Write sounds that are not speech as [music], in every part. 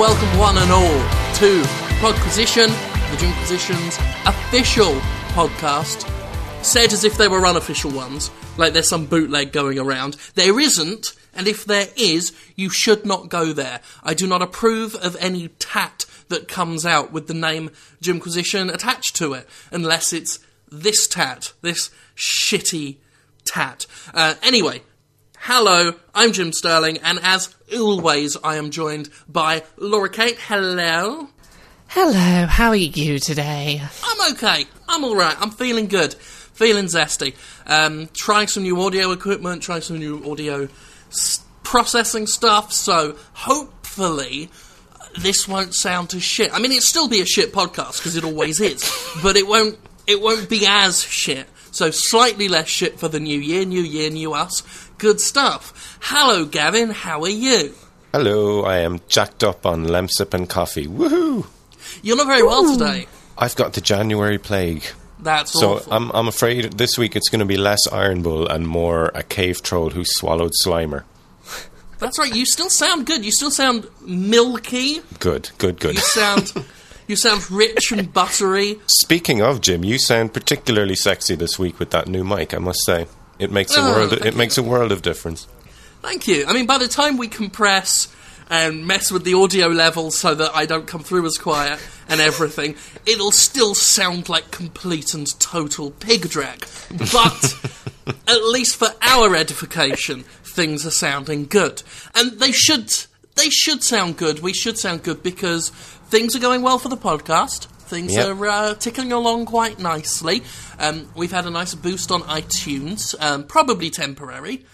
Welcome, one and all, to Podquisition, the Jimquisition's official podcast. Said as if they were unofficial ones, like there's some bootleg going around. There isn't, and if there is, you should not go there. I do not approve of any tat that comes out with the name Jimquisition attached to it, unless it's this tat, this shitty tat. Uh, anyway, hello, I'm Jim Sterling, and as always, I am joined by Laura Kate. Hello. Hello, how are you today? I'm okay. I'm all right. I'm feeling good. Feeling zesty. Um, trying some new audio equipment, trying some new audio s- processing stuff. So hopefully this won't sound to shit. I mean, it'll still be a shit podcast because it always [laughs] is, but it won't. It won't be as shit. So slightly less shit for the new year. New year, new us. Good stuff. Hello, Gavin. How are you? Hello, I am jacked up on Lemsip and coffee. Woohoo! You're not very well today. I've got the January plague. That's So awful. I'm, I'm afraid this week it's going to be less Iron Bull and more a cave troll who swallowed Slimer. That's right. You still sound good. You still sound milky. Good, good, good. You sound. [laughs] you sound rich and buttery. Speaking of Jim, you sound particularly sexy this week with that new mic. I must say, it makes a Oh, world. It makes a world of difference. Thank you. I mean, by the time we compress and mess with the audio levels so that I don't come through as quiet and everything, [laughs] it'll still sound like complete and total pig drag. But [laughs] at least for our edification, things are sounding good, and they should. They should sound good. We should sound good because things are going well for the podcast. Things Yep. are uh, ticking along quite nicely. Um, we've had a nice boost on iTunes, um, probably temporary.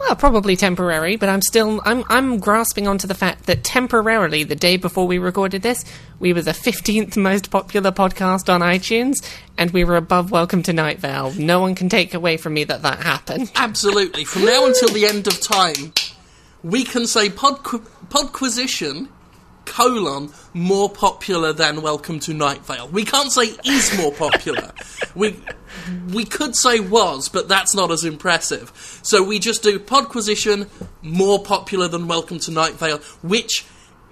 Well, probably temporary, but I'm still I'm I'm grasping onto the fact that temporarily, the day before we recorded this, we were the 15th most popular podcast on iTunes, and we were above Welcome to Night Vale. No one can take away from me that that happened. [laughs] Absolutely. From now until the end of time, we can say Podqu- Podquisition colon more popular than Welcome to Night Vale. We can't say is more popular. we we could say was, but that's not as impressive. So we just do Podquisition more popular than Welcome to Night Vale, which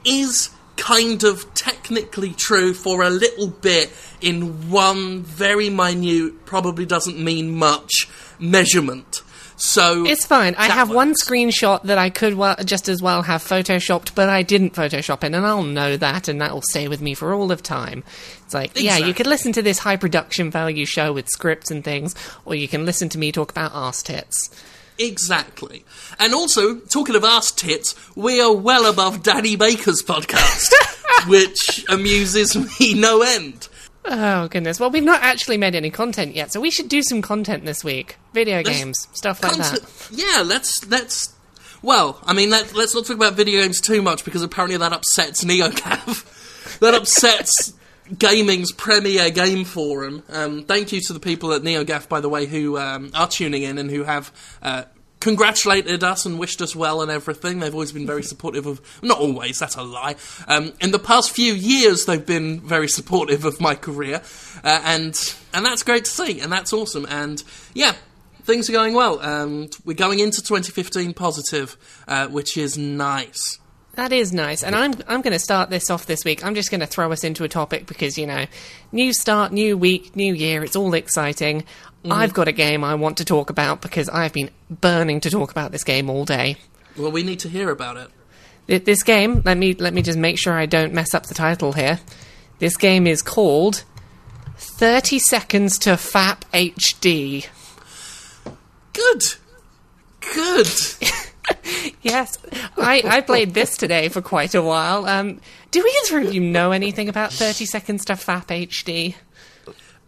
is kind of technically true for a little bit in one very minute, probably doesn't mean much measurement. So It's fine. I have one screenshot that I could well, just as well have photoshopped, but I didn't photoshop it, and I'll know that, and that will stay with me for all of time. It's like, yeah, you could listen to this high production value show with scripts and things, or you can listen to me talk about arse tits. Exactly. And also, talking of arse tits, we are well above Danny Baker's podcast, [laughs] which amuses me no end. Oh goodness! Well, we've not actually made any content yet, so we should do some content this week. Video games, stuff like that. Yeah, let's let's. Well, I mean, let, let's not talk about video games too much because apparently that upsets NeoGAF. [laughs] that upsets [laughs] gaming's premier game forum. Um, thank you to the people at NeoGAF, by the way, who um, are tuning in and who have uh, congratulated us and wished us well and everything. They've always been very supportive of. Not always, that's a lie. Um, in the past few years, they've been very supportive of my career, uh, and and that's great to see, and that's awesome. And yeah, things are going well. Um, we're going into 2015 positive, uh, which is nice. That is nice, and I'm I'm going to start this off this week. I'm just going to throw us into a topic because you know, new start, new week, new year. It's all exciting. Mm. I've got a game I want to talk about because I've been burning to talk about this game all day. Well, we need to hear about it. This game, let me let me just make sure I don't mess up the title here. This game is called 30 Seconds to FAP HD. Good, good. [laughs] Yes, I, I played this today for quite a while. Um, do either of you know anything about 30 Seconds to FAP HD?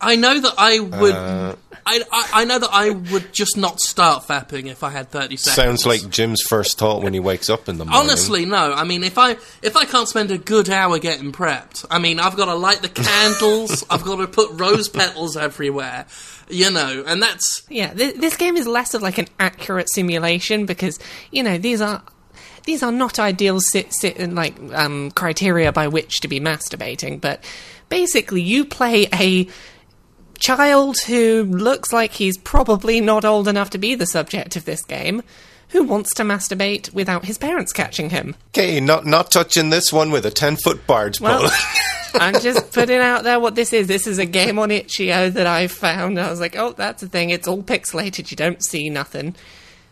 I know that I would. Uh. I, I I know that I would just not start fapping if I had 30 seconds. Sounds like Jim's first thought when he wakes up in the morning. Honestly, no. I mean, if I if I can't spend a good hour getting prepped, I mean, I've got to light the candles. [laughs] I've got to put rose petals everywhere, you know, and that's Yeah, th- this game is less of like an accurate simulation because you know these are these are not ideal sit, sit like um, criteria by which to be masturbating, but basically you play a child who looks like he's probably not old enough to be the subject of this game, who wants to masturbate without his parents catching him. Okay, not not touching this one with a ten foot barge pole. Well, [laughs] I'm just putting out there what this is. This is a game on itch.io that I found. I was like, oh, that's a thing. It's all pixelated. You don't see nothing.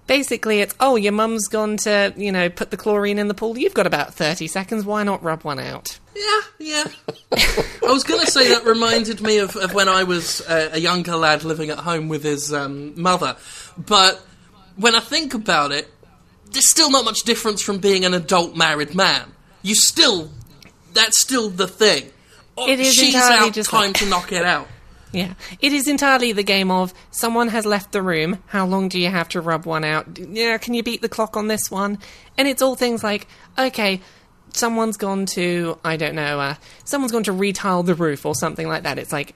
Basically, it's oh, your mum's gone to you know put the chlorine in the pool. You've got about thirty seconds. Why not rub one out? Yeah, yeah. I was going to say that reminded me of, of when I was uh, a younger lad living at home with his um, mother. But when I think about it, there's still not much difference from being an adult married man. You still, that's still the thing. Oh, It is She's out, just time like- to knock it out. Yeah, it is entirely the game of someone has left the room. How long do you have to rub one out? Yeah, can you beat the clock on this one? And it's all things like, okay, someone's gone to I don't know, uh, someone's gone to retile the roof or something like that. It's like,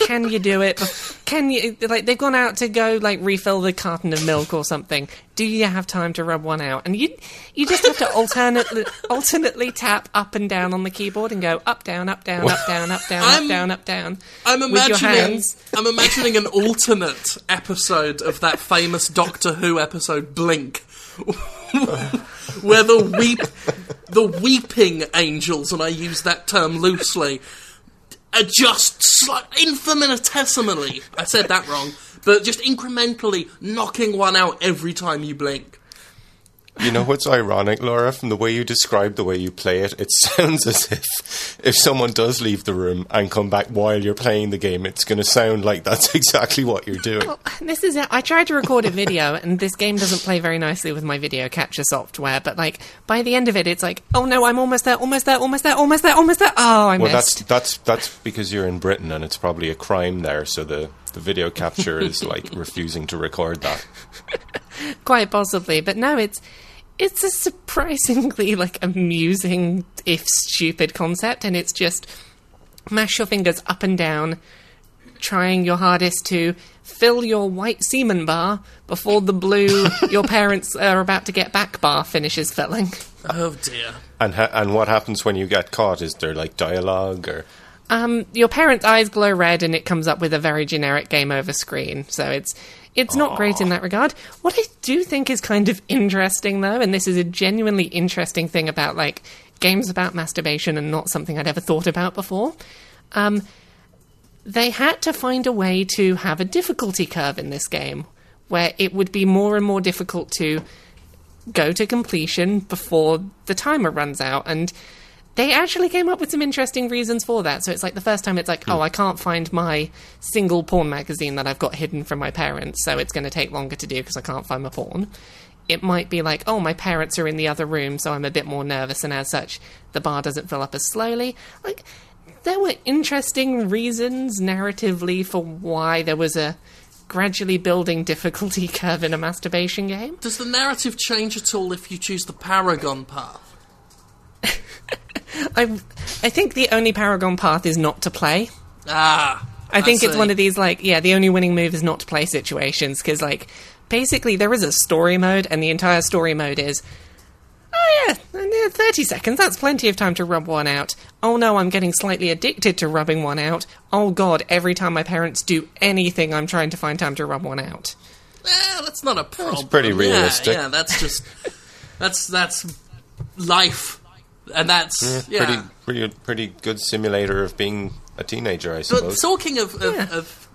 can you do it? [laughs] Can you like they've gone out to go like refill the carton of milk or something? Do you have time to rub one out? And you you just have to alternately [laughs] alternately tap up and down on the keyboard and go up down up down up down up down I'm- up down up down. I'm imagining. I'm imagining an alternate episode of that famous Doctor Who episode Blink, [laughs] where the weep, the weeping angels, and I use that term loosely, are just infinitesimally. I said that wrong, but just incrementally knocking one out every time you blink. You know what's ironic, Laura? From the way you describe the way you play it, it [laughs] sounds as if if someone does leave the room and come back while you're playing the game, it's going to sound like that's [laughs] exactly what you're doing. Well, this is it. I tried to record a video, and this game doesn't play very nicely with my video capture software. But like by the end of it, it's like, oh no, I'm almost there, almost there, almost there, almost there, almost there. Oh, I Well, that's that's that's because you're in Britain and it's probably a crime there, so the the video capture is like [laughs] refusing to record that. [laughs] Quite possibly, but no, it's it's a surprisingly like amusing, if stupid concept, and it's just mash your fingers up and down, trying your hardest to fill your white semen bar before the blue [laughs] your parents are about to get back bar finishes filling. Oh dear. And ha- and what happens when you get caught? Is there like dialogue or? Um, your parents' eyes glow red, and it comes up with a very generic game over screen. So it's it's not great in that regard. What I do think is kind of interesting, though, and this is a genuinely interesting thing about like games about masturbation, and not something I'd ever thought about before. Um, they had to find a way to have a difficulty curve in this game, where it would be more and more difficult to go to completion before the timer runs out, and they actually came up with some interesting reasons for that. So it's like the first time it's like, oh, hmm. I can't find my single porn magazine that I've got hidden from my parents, so it's going to take longer to do because I can't find my porn. It might be like, oh, my parents are in the other room, so I'm a bit more nervous, and as such, the bar doesn't fill up as slowly. Like, there were interesting reasons narratively for why there was a gradually building difficulty [laughs] curve in a masturbation game. Does the narrative change at all if you choose the Paragon path? I, I think the only Paragon path is not to play. Ah, I think it's one of these like yeah, the only winning move is not to play situations because like basically there is a story mode and the entire story mode is oh yeah, yeah, thirty seconds. That's plenty of time to rub one out. Oh no, I'm getting slightly addicted to rubbing one out. Oh god, every time my parents do anything, I'm trying to find time to rub one out. Eh, that's not a problem. That's pretty Yeah, realistic. Yeah, that's just that's that's life, and that's yeah. Pretty pretty pretty good simulator of being a teenager, I But suppose. talking of, of, Yeah. of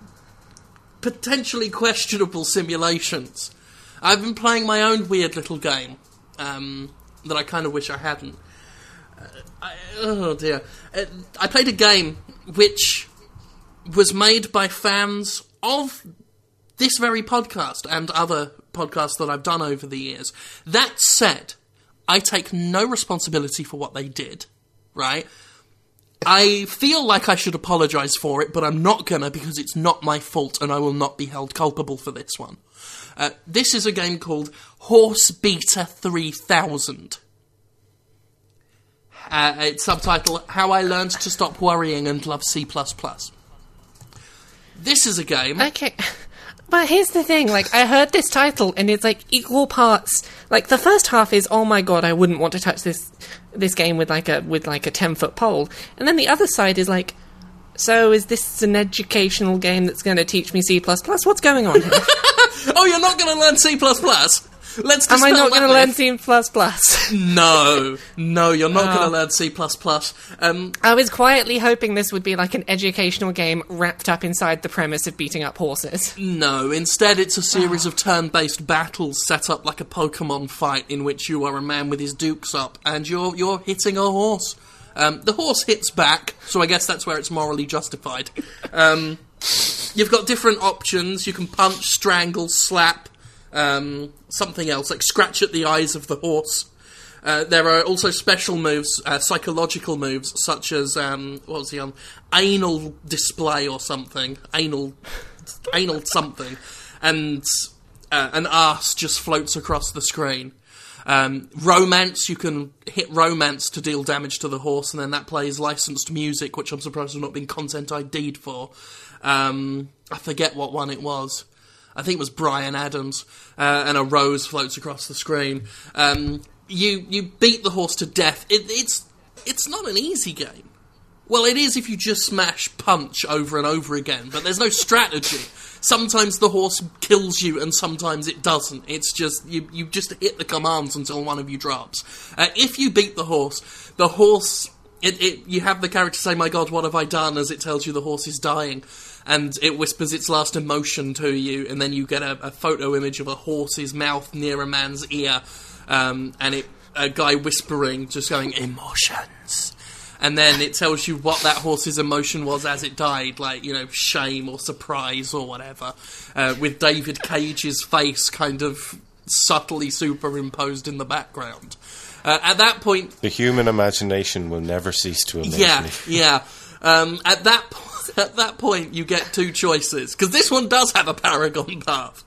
potentially questionable simulations, I've been playing my own weird little game um, that I kind of wish I hadn't. Uh, I, oh dear! Uh, I played a game which was made by fans of this very podcast and other podcasts that I've done over the years. That said, I take no responsibility for what they did. Right? I feel like I should apologise for it, but I'm not gonna because it's not my fault and I will not be held culpable for this one. Uh, this is a game called Horse Beater 3000. Uh, it's subtitled How I Learned to Stop Worrying and Love C. This is a game. Okay. [laughs] But here's the thing, like I heard this title and it's like equal parts like the first half is oh my god, I wouldn't want to touch this this game with like a with like a 10 foot pole. And then the other side is like so is this an educational game that's going to teach me C++? plus What's going on here? [laughs] oh, you're not going to learn C. Let's. Am I not going to learn. C plus [laughs] plus? No, no, you're not going Oh. to learn C++. Um, I was quietly hoping this would be like an educational game wrapped up inside the premise of beating up horses. no, instead it's a series of turn-based battles set up like a Pokemon fight in which you are a man with his dukes up and you're you're hitting a horse. Um, the horse hits back, so I guess that's where it's morally justified. Um, you've got different options. You can punch, strangle, slap, um, something else like scratch at the eyes of the horse. Uh, there are also special moves, uh, psychological moves, such as um, what was he on? Anal display or something. Anal, anal something, and uh, an ass just floats across the screen. Um, romance, you can hit romance to deal damage to the horse, and then that plays licensed music, which I'm surprised has not been content ID'd for. Um, I forget what one it was. I think it was Bryan Adams, uh, and a rose floats across the screen. Um, you you beat the horse to death. It, it's it's not an easy game. Well, it is if you just smash punch over and over again, but there's no strategy. Sometimes the horse kills you, and sometimes it doesn't. It's just you you just hit the commands until one of you drops. Uh, if you beat the horse, the horse. It, it, you have the character say, "My God, what have I done?" as it tells you the horse is dying, and it whispers its last emotion to you, and then you get a, a photo image of a horse's mouth near a man's ear, um, and it a guy whispering, just going emotions and then it tells you what that horse's emotion was as it died, like you know shame or surprise or whatever, uh, with David Cage's face kind of subtly superimposed in the background. Uh, at that point, The human imagination will never cease to amaze yeah, me. yeah. Um, at that at that point, you get two choices because this one does have a paragon [laughs] path.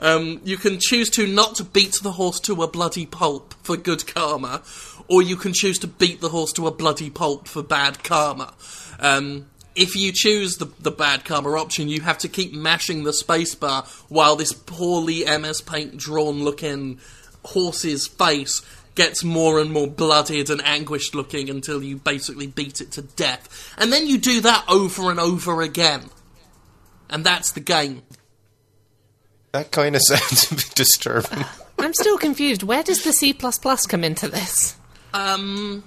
Um, you can choose to not beat the horse to a bloody pulp for good karma, or you can choose to beat the horse to a bloody pulp for bad karma. Um, if you choose the, the bad karma option, you have to keep mashing the spacebar while this poorly MS Paint drawn looking horse's face gets more and more bloodied and anguished looking until you basically beat it to death. And then you do that over and over again. And that's the game. That kind of [laughs] sounds a bit disturbing. I'm still confused. Where does the C plus plus come into this? Um,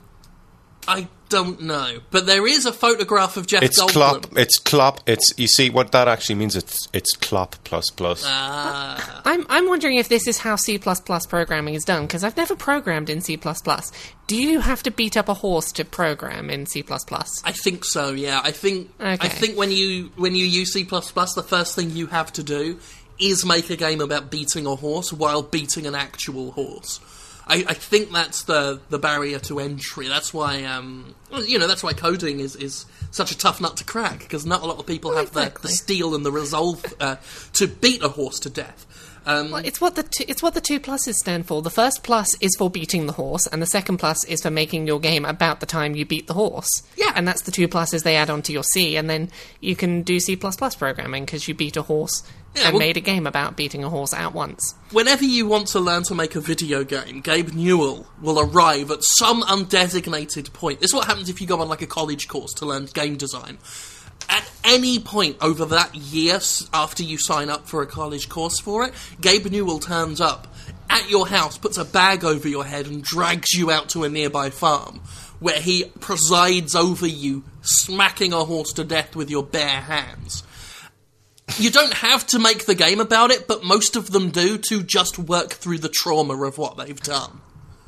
I don't know, but there is a photograph of Jeff It's Goldblum. clop. It's clop. It's you see what that actually means. It's it's clop plus plus. Ah. I'm I'm wondering if this is how C plus plus programming is done because I've never programmed in C plus plus. Do you have to beat up a horse to program in C plus plus? I think so. Yeah, I think I think when you when you use C the first thing you have to do is make a game about beating a horse while beating an actual horse. I, I think that's the the barrier to entry. That's why um you know that's why coding is is such a tough nut to crack because not a lot of people have the, the steel and the resolve uh, to beat a horse to death. Um, Well, it's what the two, it's what the two pluses stand for. The first plus is for beating the horse, and the second plus is for making your game about the time you beat the horse. Yeah. and that's the two pluses they add onto your C, and then you can do C plus plus programming because you beat a horse Yeah, and well- made a game about beating a horse at once. Whenever you want to learn to make a video game, Gabe Newell will arrive at some undesignated point. This is what happens if you go on like a college course to learn game design. At any point over that year after you sign up for a college course for it, Gabe Newell turns up at your house, puts a bag over your head, and drags you out to a nearby farm where he presides over you, smacking a horse to death with your bare hands you don't have to make the game about it, but most of them do to just work through the trauma of what they've done.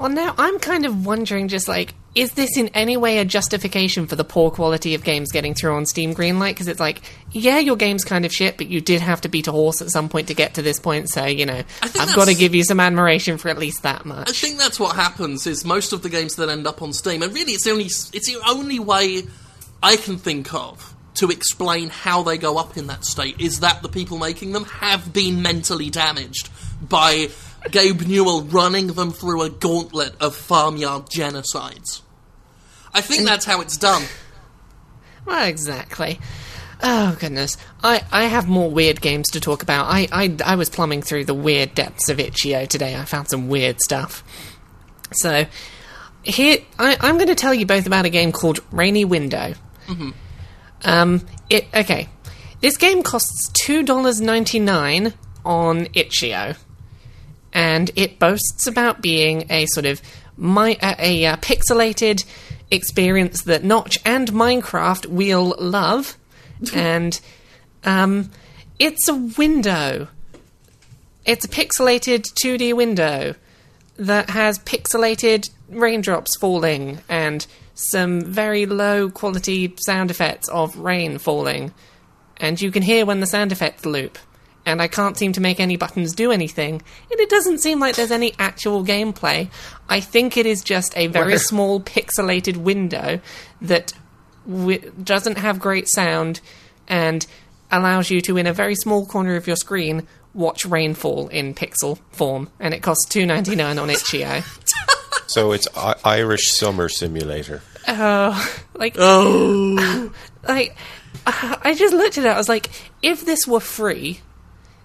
Well, now I'm kind of wondering, just like, is this in any way a justification for the poor quality of games getting through on Steam Greenlight? Because it's like, yeah, your game's kind of shit, but you did have to beat a horse at some point to get to this point, so you know, I've got to give you some admiration for at least that much. I think that's what happens. Is most of the games that end up on Steam, and really, it's the only it's the only way I can think of to explain how they go up in that state is that the people making them have been mentally damaged by Gabe Newell running them through a gauntlet of farmyard genocides. I think that's how it's done. Well, exactly. Oh goodness, I, I have more weird games to talk about. I, I I was plumbing through the weird depths of itch.io today. I found some weird stuff. So here I, I'm going to tell you both about a game called Rainy Window. Um, it okay. This game costs two dollars ninety nine on itch.io. and it boasts about being a sort of my, a, a, uh pixelated experience that Notch and Minecraft will love, [laughs] and um, it's a window. It's a pixelated 2D window that has pixelated raindrops falling and some very low quality sound effects of rain falling. And you can hear when the sound effects loop. And I can't seem to make any buttons do anything. And it doesn't seem like there's any actual gameplay. I think it is just a very Where- small pixelated window that w- doesn't have great sound and allows you to, in a very small corner of your screen, watch rainfall in pixel form. And it costs two ninety nine on itch.io. So it's I- Irish Summer Simulator. Oh, like Oh, [laughs] like I just looked at it. I was like, if this were free,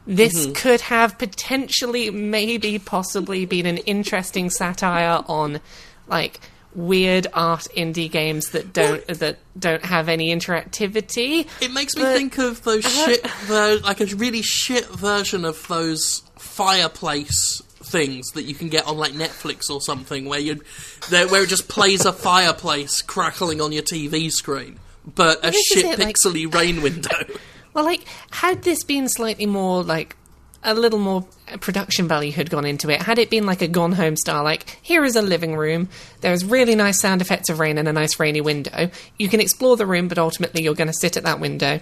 this mm-hmm. could have potentially, maybe, possibly been an interesting satire on like weird art indie games that don't that don't have any interactivity. it makes me think of those shit, ver- like a really shit version of those fireplace things that you can get on like Netflix or something, where you, where it just plays a fireplace crackling on your TV screen, but a shit it, like- pixely rain window. Well, like had this been slightly more like a little more production value had gone into it. Had it been like a Gone Home style, like here is a living room, there's really nice sound effects of rain and a nice rainy window. You can explore the room, but ultimately you're going to sit at that window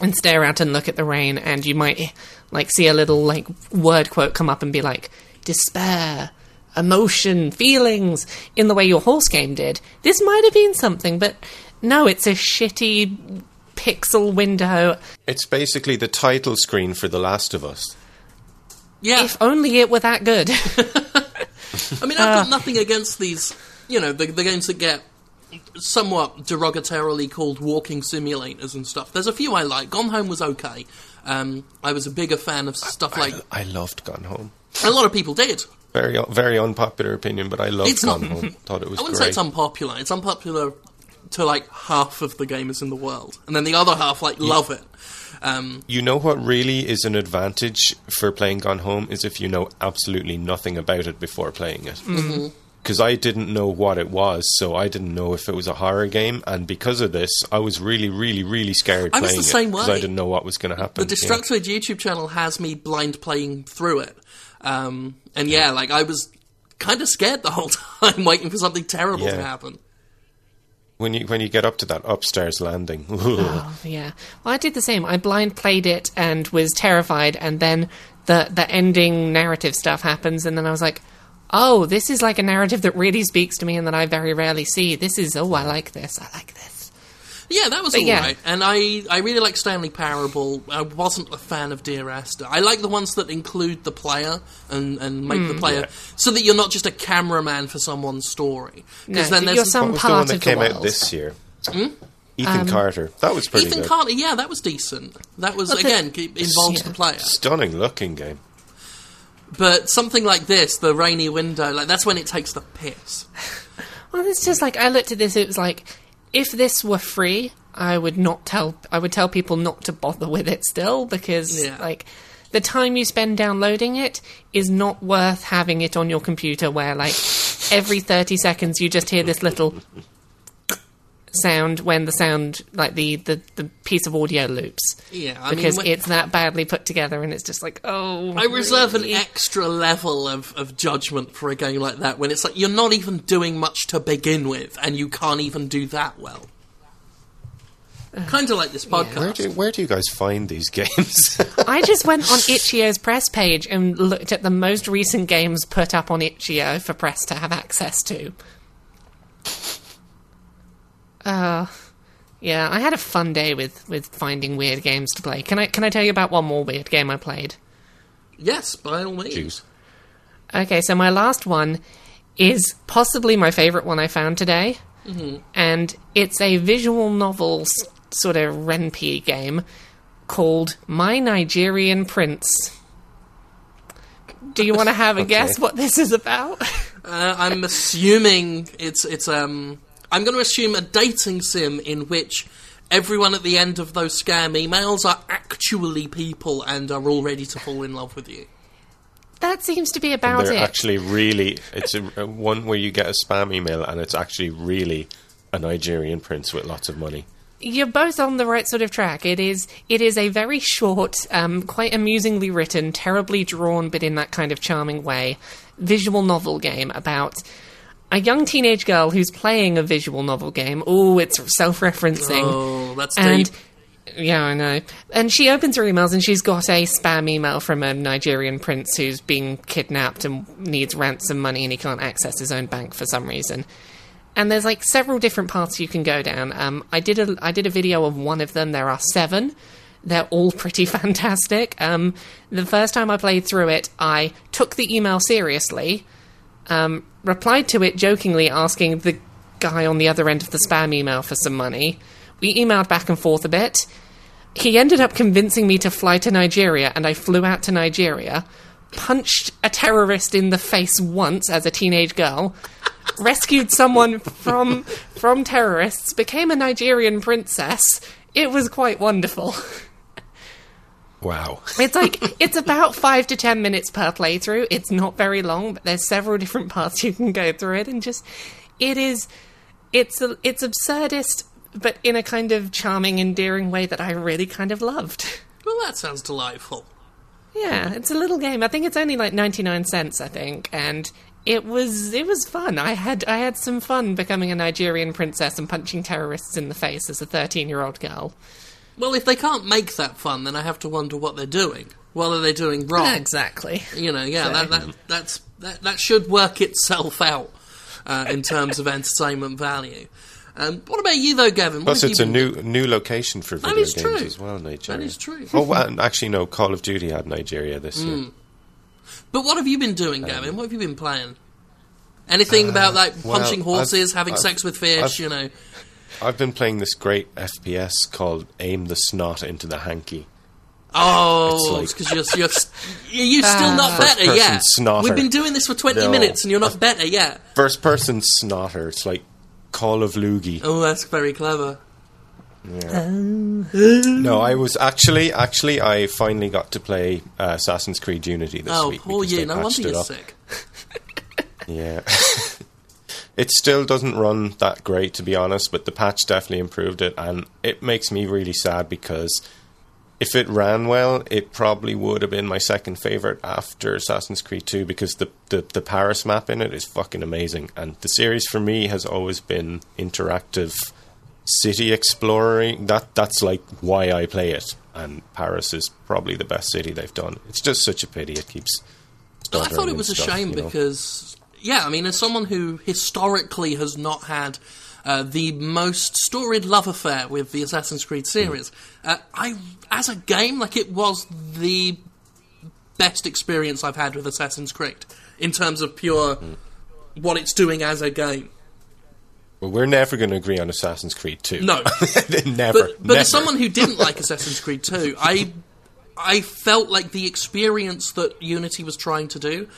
and stare out and look at the rain, and you might like see a little like word quote come up and be like despair. Emotion, feelings, in the way your horse game did. This might have been something, but no, it's a shitty pixel window. It's basically the title screen for The Last of Us. Yeah, If only it were that good. [laughs] I mean, I've got nothing against these, you know, the, the games that get somewhat derogatorily called walking simulators and stuff. There's a few I like. Gone Home was okay. Um, I was a bigger fan of stuff like I loved Gone Home. a lot of people did. Very very unpopular opinion, but I loved It's Gone not- Home. [laughs] Thought it was I wouldn't great. say it's unpopular. It's unpopular to like half of the gamers in the world, and then the other half like love it. Um, You know what really is an advantage for playing Gone Home is if you know absolutely nothing about it before playing it. Mm-hmm. Because I didn't know what it was, so I didn't know if it was a horror game, and because of this, I was really, really, really scared I was playing the it same because way. I didn't know what was going to happen. the Destructoid YouTube channel has me blind playing through it, um, and yeah, like I was kind of scared the whole [laughs] time, waiting for something terrible to happen. When you when you get up to that upstairs landing, [laughs] Oh, yeah. Well, I did the same. I blind played it and was terrified, and then the the ending narrative stuff happens, and then I was like, "Oh, this is like a narrative that really speaks to me, and that I very rarely see. This is oh, I like this. I like this." Yeah, that was But yeah. alright. And I, I really like Stanley Parable. I wasn't a fan of Dear Esther. I like the ones that include the player and, and make Hmm. the player Yeah. so that you're not just a cameraman for someone's story. No, Because then that there's you're some what was the one that of came world. out this year? Ethan Carter. That was pretty good. Ethan good. Carter. Yeah, that was decent. That was But the- again it involves Yeah. the player. Stunning looking game. But something like this, the rainy window, like that's when it takes the piss. [laughs] Well, it's just like I looked at this. It was like if this were free, I would not tell. I would tell people not to bother with it still because Yeah. like the time you spend downloading it is not worth having it on your computer where like every 30 seconds you just hear this little sound when the sound like the the, the piece of audio loops Yeah, I because mean, when- it's that badly put together and it's just like oh I reserve really? an extra level of, of judgment for a game like that when it's like you're not even doing much to begin with, and you can't even do that well. Kind of like this Where podcast. do where do you guys find these [laughs] games? I just went on Itch.io's press page and looked at the most recent games put up on Itch.io for press to have access to. Uh, yeah, I had a fun day with, with finding weird games to play. Can I can I tell you about one more weird game I played? Yes, by all means. Jeez. Okay, so my last one is possibly my favorite one I found today, and it's a visual novel s- sort of Ren'Py game called My Nigerian Prince. Do you want to have a [laughs] guess what this is about? [laughs] Uh, I'm assuming it's it's um. I'm going to assume a dating sim in which everyone at the end of those scam emails are actually people and are all ready to fall in love with you. that seems to be about They're it. actually really. It's a, a one where you get a spam email and it's actually really a Nigerian prince with lots of money. You're both on the right sort of track. It is it is a very short, um, quite amusingly written, terribly drawn, but in that kind of charming way, visual novel game about a young teenage girl who's playing a visual novel game. Oh, it's self-referencing. Oh, that's and deep. yeah, I know. And she opens her emails and she's got a spam email from a Nigerian prince who's been kidnapped and needs ransom money and he can't access his own bank for some reason. And there's like several different paths you can go down. Um, I did a I did a video of one of them. There are seven. They're all [laughs] pretty fantastic. Um, the first time I played through it, I took the email seriously, um, replied to it jokingly, asking the guy on the other end of the spam email for some money. We emailed back and forth a bit. He ended up convincing me to fly to Nigeria, and I flew out to Nigeria, punched a terrorist in the face once as a teenage girl, rescued someone from from terrorists, became a Nigerian princess. It was quite wonderful. [laughs] Wow. It's like it's about five to ten minutes per playthrough. It's not very long, but there's several different paths you can go through it, and just it is it's a, it's absurdist, but in a kind of charming, endearing way that I really kind of loved. Well, that sounds delightful. Yeah, it's a little game. I think it's only like ninety nine cents. I think, and it was it was fun. I had I had some fun becoming a Nigerian princess and punching terrorists in the face as a thirteen year old girl. Well, if they can't make that fun, then I have to wonder what they're doing. What are they doing wrong? Exactly. You know, yeah, So- that, that that's that, that should work itself out uh, in terms of entertainment value. Um, what about you, though, Gavin? What Plus, it's a been- new new location for video games true. as well. Nigeria. That is true. Oh, well, actually, no. Call of Duty had Nigeria this year. But what have you been doing, Gavin? What have you been playing? Anything about like Um, uh, well, punching horses, I've- having I've- sex with fish? I've- you know. I've been playing this great FPS called Aim the Snot into the Hanky. Oh, It's because you're, you're you're still not better yet. snotter. We've been doing this for twenty No. minutes, and you're not better yet. First person snotter. It's like Call of Loogie. Oh, that's very clever. No, I was actually actually I finally got to play uh, Assassin's Creed Unity this Oh, week. poor because you. No wonder you're up. sick. Yeah. [laughs] [laughs] it still doesn't run that great, to be honest, but the patch definitely improved it, and it makes me really sad because if it ran well, it probably would have been my second favorite after Assassin's Creed 2 because the, the, the Paris map in it is fucking amazing. And the series for me has always been interactive city exploring. That That's like why I play it. And Paris is probably the best city they've done. It's just such a pity it keeps. I thought it was a stuff, shame you know? because, yeah, I mean, as someone who historically has not had uh, the most storied love affair with the Assassin's Creed series, uh, I, as a game, like it was the best experience I've had with Assassin's Creed in terms of pure what it's doing as a game. Well, we're never going to agree on Assassin's Creed 2. No. [laughs] never. But, but never. as someone who didn't like Assassin's Creed 2, I I felt like the experience that Unity was trying to do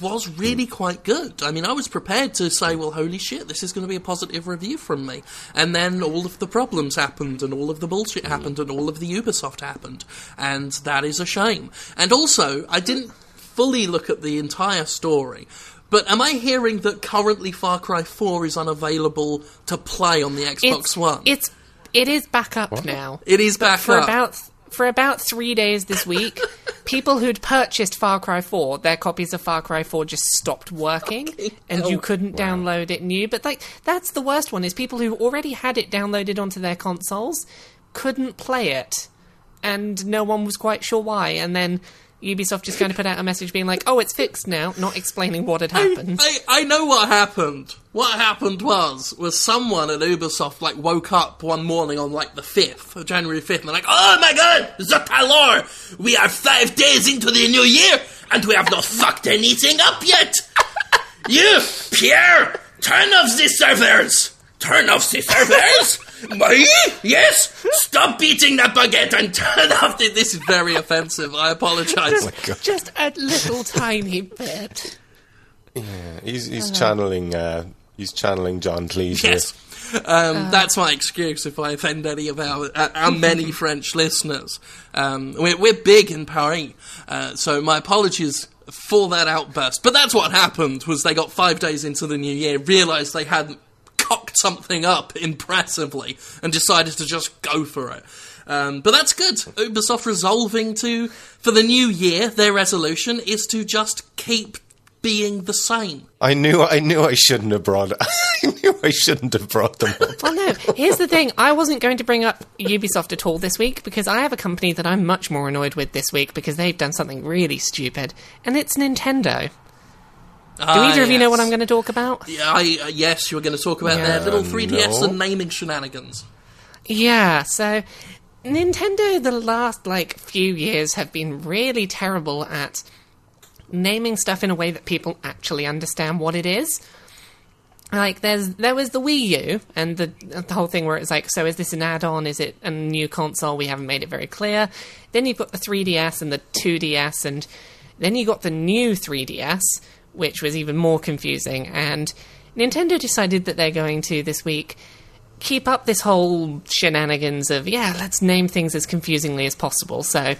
was really quite good. I mean, I was prepared to say, well, holy shit, this is going to be a positive review from me. And then all of the problems happened, and all of the bullshit mm. happened, and all of the Ubisoft happened. And that is a shame. And also, I didn't fully look at the entire story. But am I hearing that currently Far Cry 4 is unavailable to play on the Xbox It's One? it's it is back up now. It is back up. for up. about for about three days this week. [laughs] people who'd purchased Far Cry 4, their copies of Far Cry 4 just stopped working, and you oh, couldn't download it new. But like that's the worst one is people who already had it downloaded onto their consoles couldn't play it, and no one was quite sure why. And then Ubisoft just kind of put out a message being like, "Oh, it's fixed now," not explaining what had happened. I, I know what happened. What happened was was someone at Ubisoft like woke up one morning on like the fifth January fifth, and they're like, "Oh my god, the Zatalor! We are five days into the new year, and we have not fucked anything up yet. you, Pierre, turn off the servers. Turn off the servers. Me? Yes. Stop beating that baguette and [laughs] turn off the. This is very offensive. I apologise. just a little tiny bit. Yeah, He's, he's channeling. Uh, he's channeling John Cleese. here. Yes. Um, that's my excuse if I offend any of our, uh, our many [laughs] French listeners. Um, we're, we're big in Paris, uh, so my apologies for that outburst. But that's what happened, was they got five days into the new year, realised they hadn't cocked something up [laughs] impressively, and decided to just go for it. Um, but that's good. Ubisoft resolving to, for the new year, their resolution is to just keep being the same. I knew I knew I shouldn't have brought [laughs] I knew I shouldn't have brought them up. Well, no. Here's the thing. I wasn't going to bring up Ubisoft at all this week because I have a company that I'm much more annoyed with this week because they've done something really stupid, and it's Nintendo. Do either of you know what I'm going to talk about? Yeah, I, uh, yes, you were going to talk about Yeah. their little Uh, 3DS no. and naming shenanigans. Yeah, so Nintendo the last like few years have been really terrible at naming stuff in a way that people actually understand what it is. Like there's there was the Wii U and the the whole thing where it's like so is this an add-on is it a new console we haven't made it very clear. Then you've got the 3DS and the 2DS and then you got the new 3DS which was even more confusing and Nintendo decided that they're going to this week keep up this whole shenanigans of yeah, let's name things as confusingly as possible. So,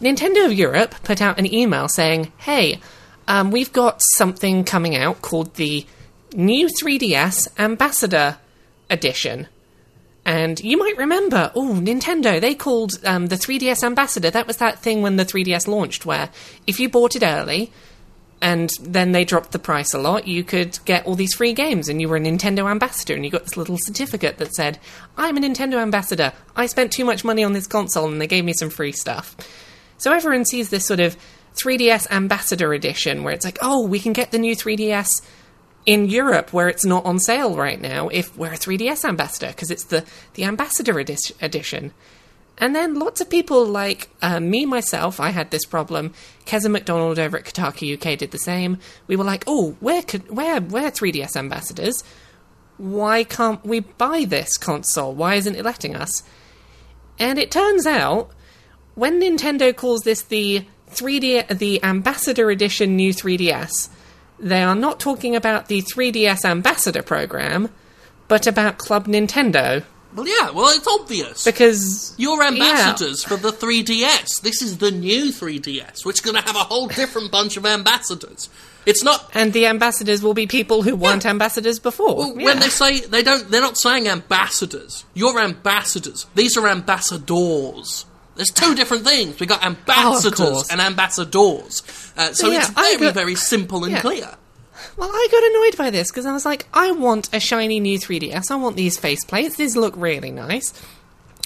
Nintendo of Europe put out an email saying, "Hey, um, we've got something coming out called the new 3DS Ambassador Edition." And you might remember, oh, Nintendo, they called um, the 3DS Ambassador. That was that thing when the 3DS launched, where if you bought it early, and then they dropped the price a lot, you could get all these free games, and you were a Nintendo ambassador, and you got this little certificate that said, I'm a Nintendo ambassador. I spent too much money on this console, and they gave me some free stuff. So everyone sees this sort of 3DS ambassador edition, where it's like, oh, we can get the new 3DS in Europe where it's not on sale right now if we're a 3DS ambassador, because it's the, the ambassador edi- edition. And then lots of people like uh, me, myself, I had this problem. Keza MacDonald over at Kotaku UK did the same. We were like, oh, we're, co- we're, we're 3DS ambassadors. Why can't we buy this console? Why isn't it letting us? And it turns out, when Nintendo calls this the 3D, the Ambassador Edition new 3DS, they are not talking about the 3DS Ambassador program, but about Club Nintendo. Well, yeah, well, it's obvious. Because You're ambassadors for the 3DS. This is the new 3DS, which is going to have a whole different bunch of ambassadors. It's not and the ambassadors will be people who weren't ambassadors before. Well, Yeah. when they say they don't, they're not saying ambassadors. You're ambassadors. These are ambassadors. There's two different things. We got ambassadors course. and ambassadors. Uh, so Yeah, it's very, got- very simple and yeah. clear. Well, I got annoyed by this because I was like, I want a shiny new 3DS. I want these faceplates. These look really nice.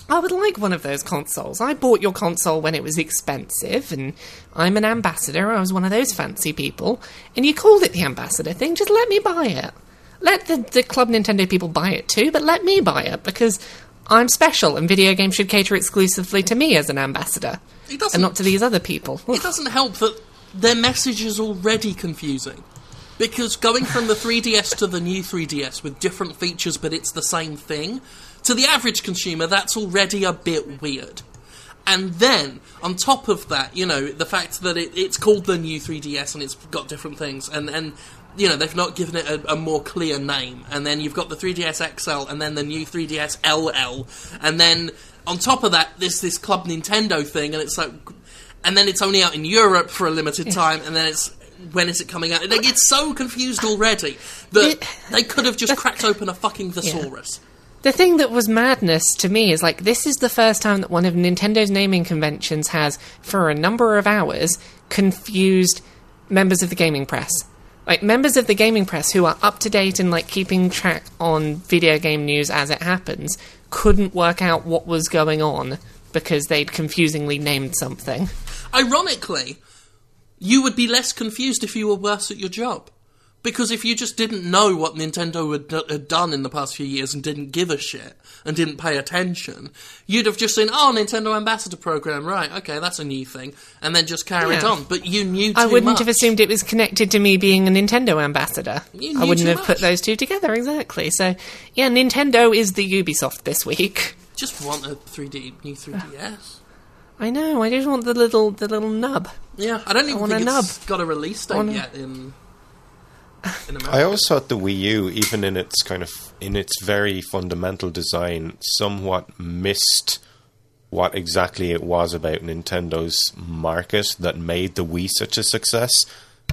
I would like one of those consoles. I bought your console when it was expensive, and I'm an ambassador. I was one of those fancy people. And you called it the ambassador thing. Just let me buy it. Let the, the Club Nintendo people buy it too, but let me buy it because I'm special and video games should cater exclusively to me as an ambassador It and not to these other people. It doesn't help that their message is already confusing. Because going from the 3DS to the new 3DS with different features but it's the same thing, to the average consumer, that's already a bit weird. And then, on top of that, you know, the fact that it, it's called the new 3DS and it's got different things, and, and you know, they've not given it a, a more clear name. And then you've got the 3DS XL and then the new 3DS LL. And then, on top of that, there's this Club Nintendo thing, and it's like. And then it's only out in Europe for a limited time, and then it's. When is it coming out? They get so confused already that It- they could have just cracked open a fucking thesaurus. The thing that was madness to me is like this is the first time that one of Nintendo's naming conventions has, for a number of hours, confused members of the gaming press. Like members of the gaming press who are up to date and like keeping track on video game news as it happens couldn't work out what was going on because they'd confusingly named something. Ironically, you would be less confused if you were worse at your job. Because if you just didn't know what Nintendo had, d- had done in the past few years and didn't give a shit and didn't pay attention, you'd have just seen, oh, Nintendo Ambassador Program, right, okay, that's a new thing, and then just carried Yeah. on. But you knew too I wouldn't much. have assumed it was connected to me being a Nintendo ambassador. You I wouldn't have much. put those two together exactly. So, yeah, Nintendo is the Ubisoft this week. Just want a 3D, new 3DS. I know. I just want the little the little nub. Yeah, I don't even want think a it's got a release date want a- yet in... in America. I always thought the Wii U, even in its kind of in its very fundamental design, somewhat missed what exactly it was about Nintendo's market that made the Wii such a success.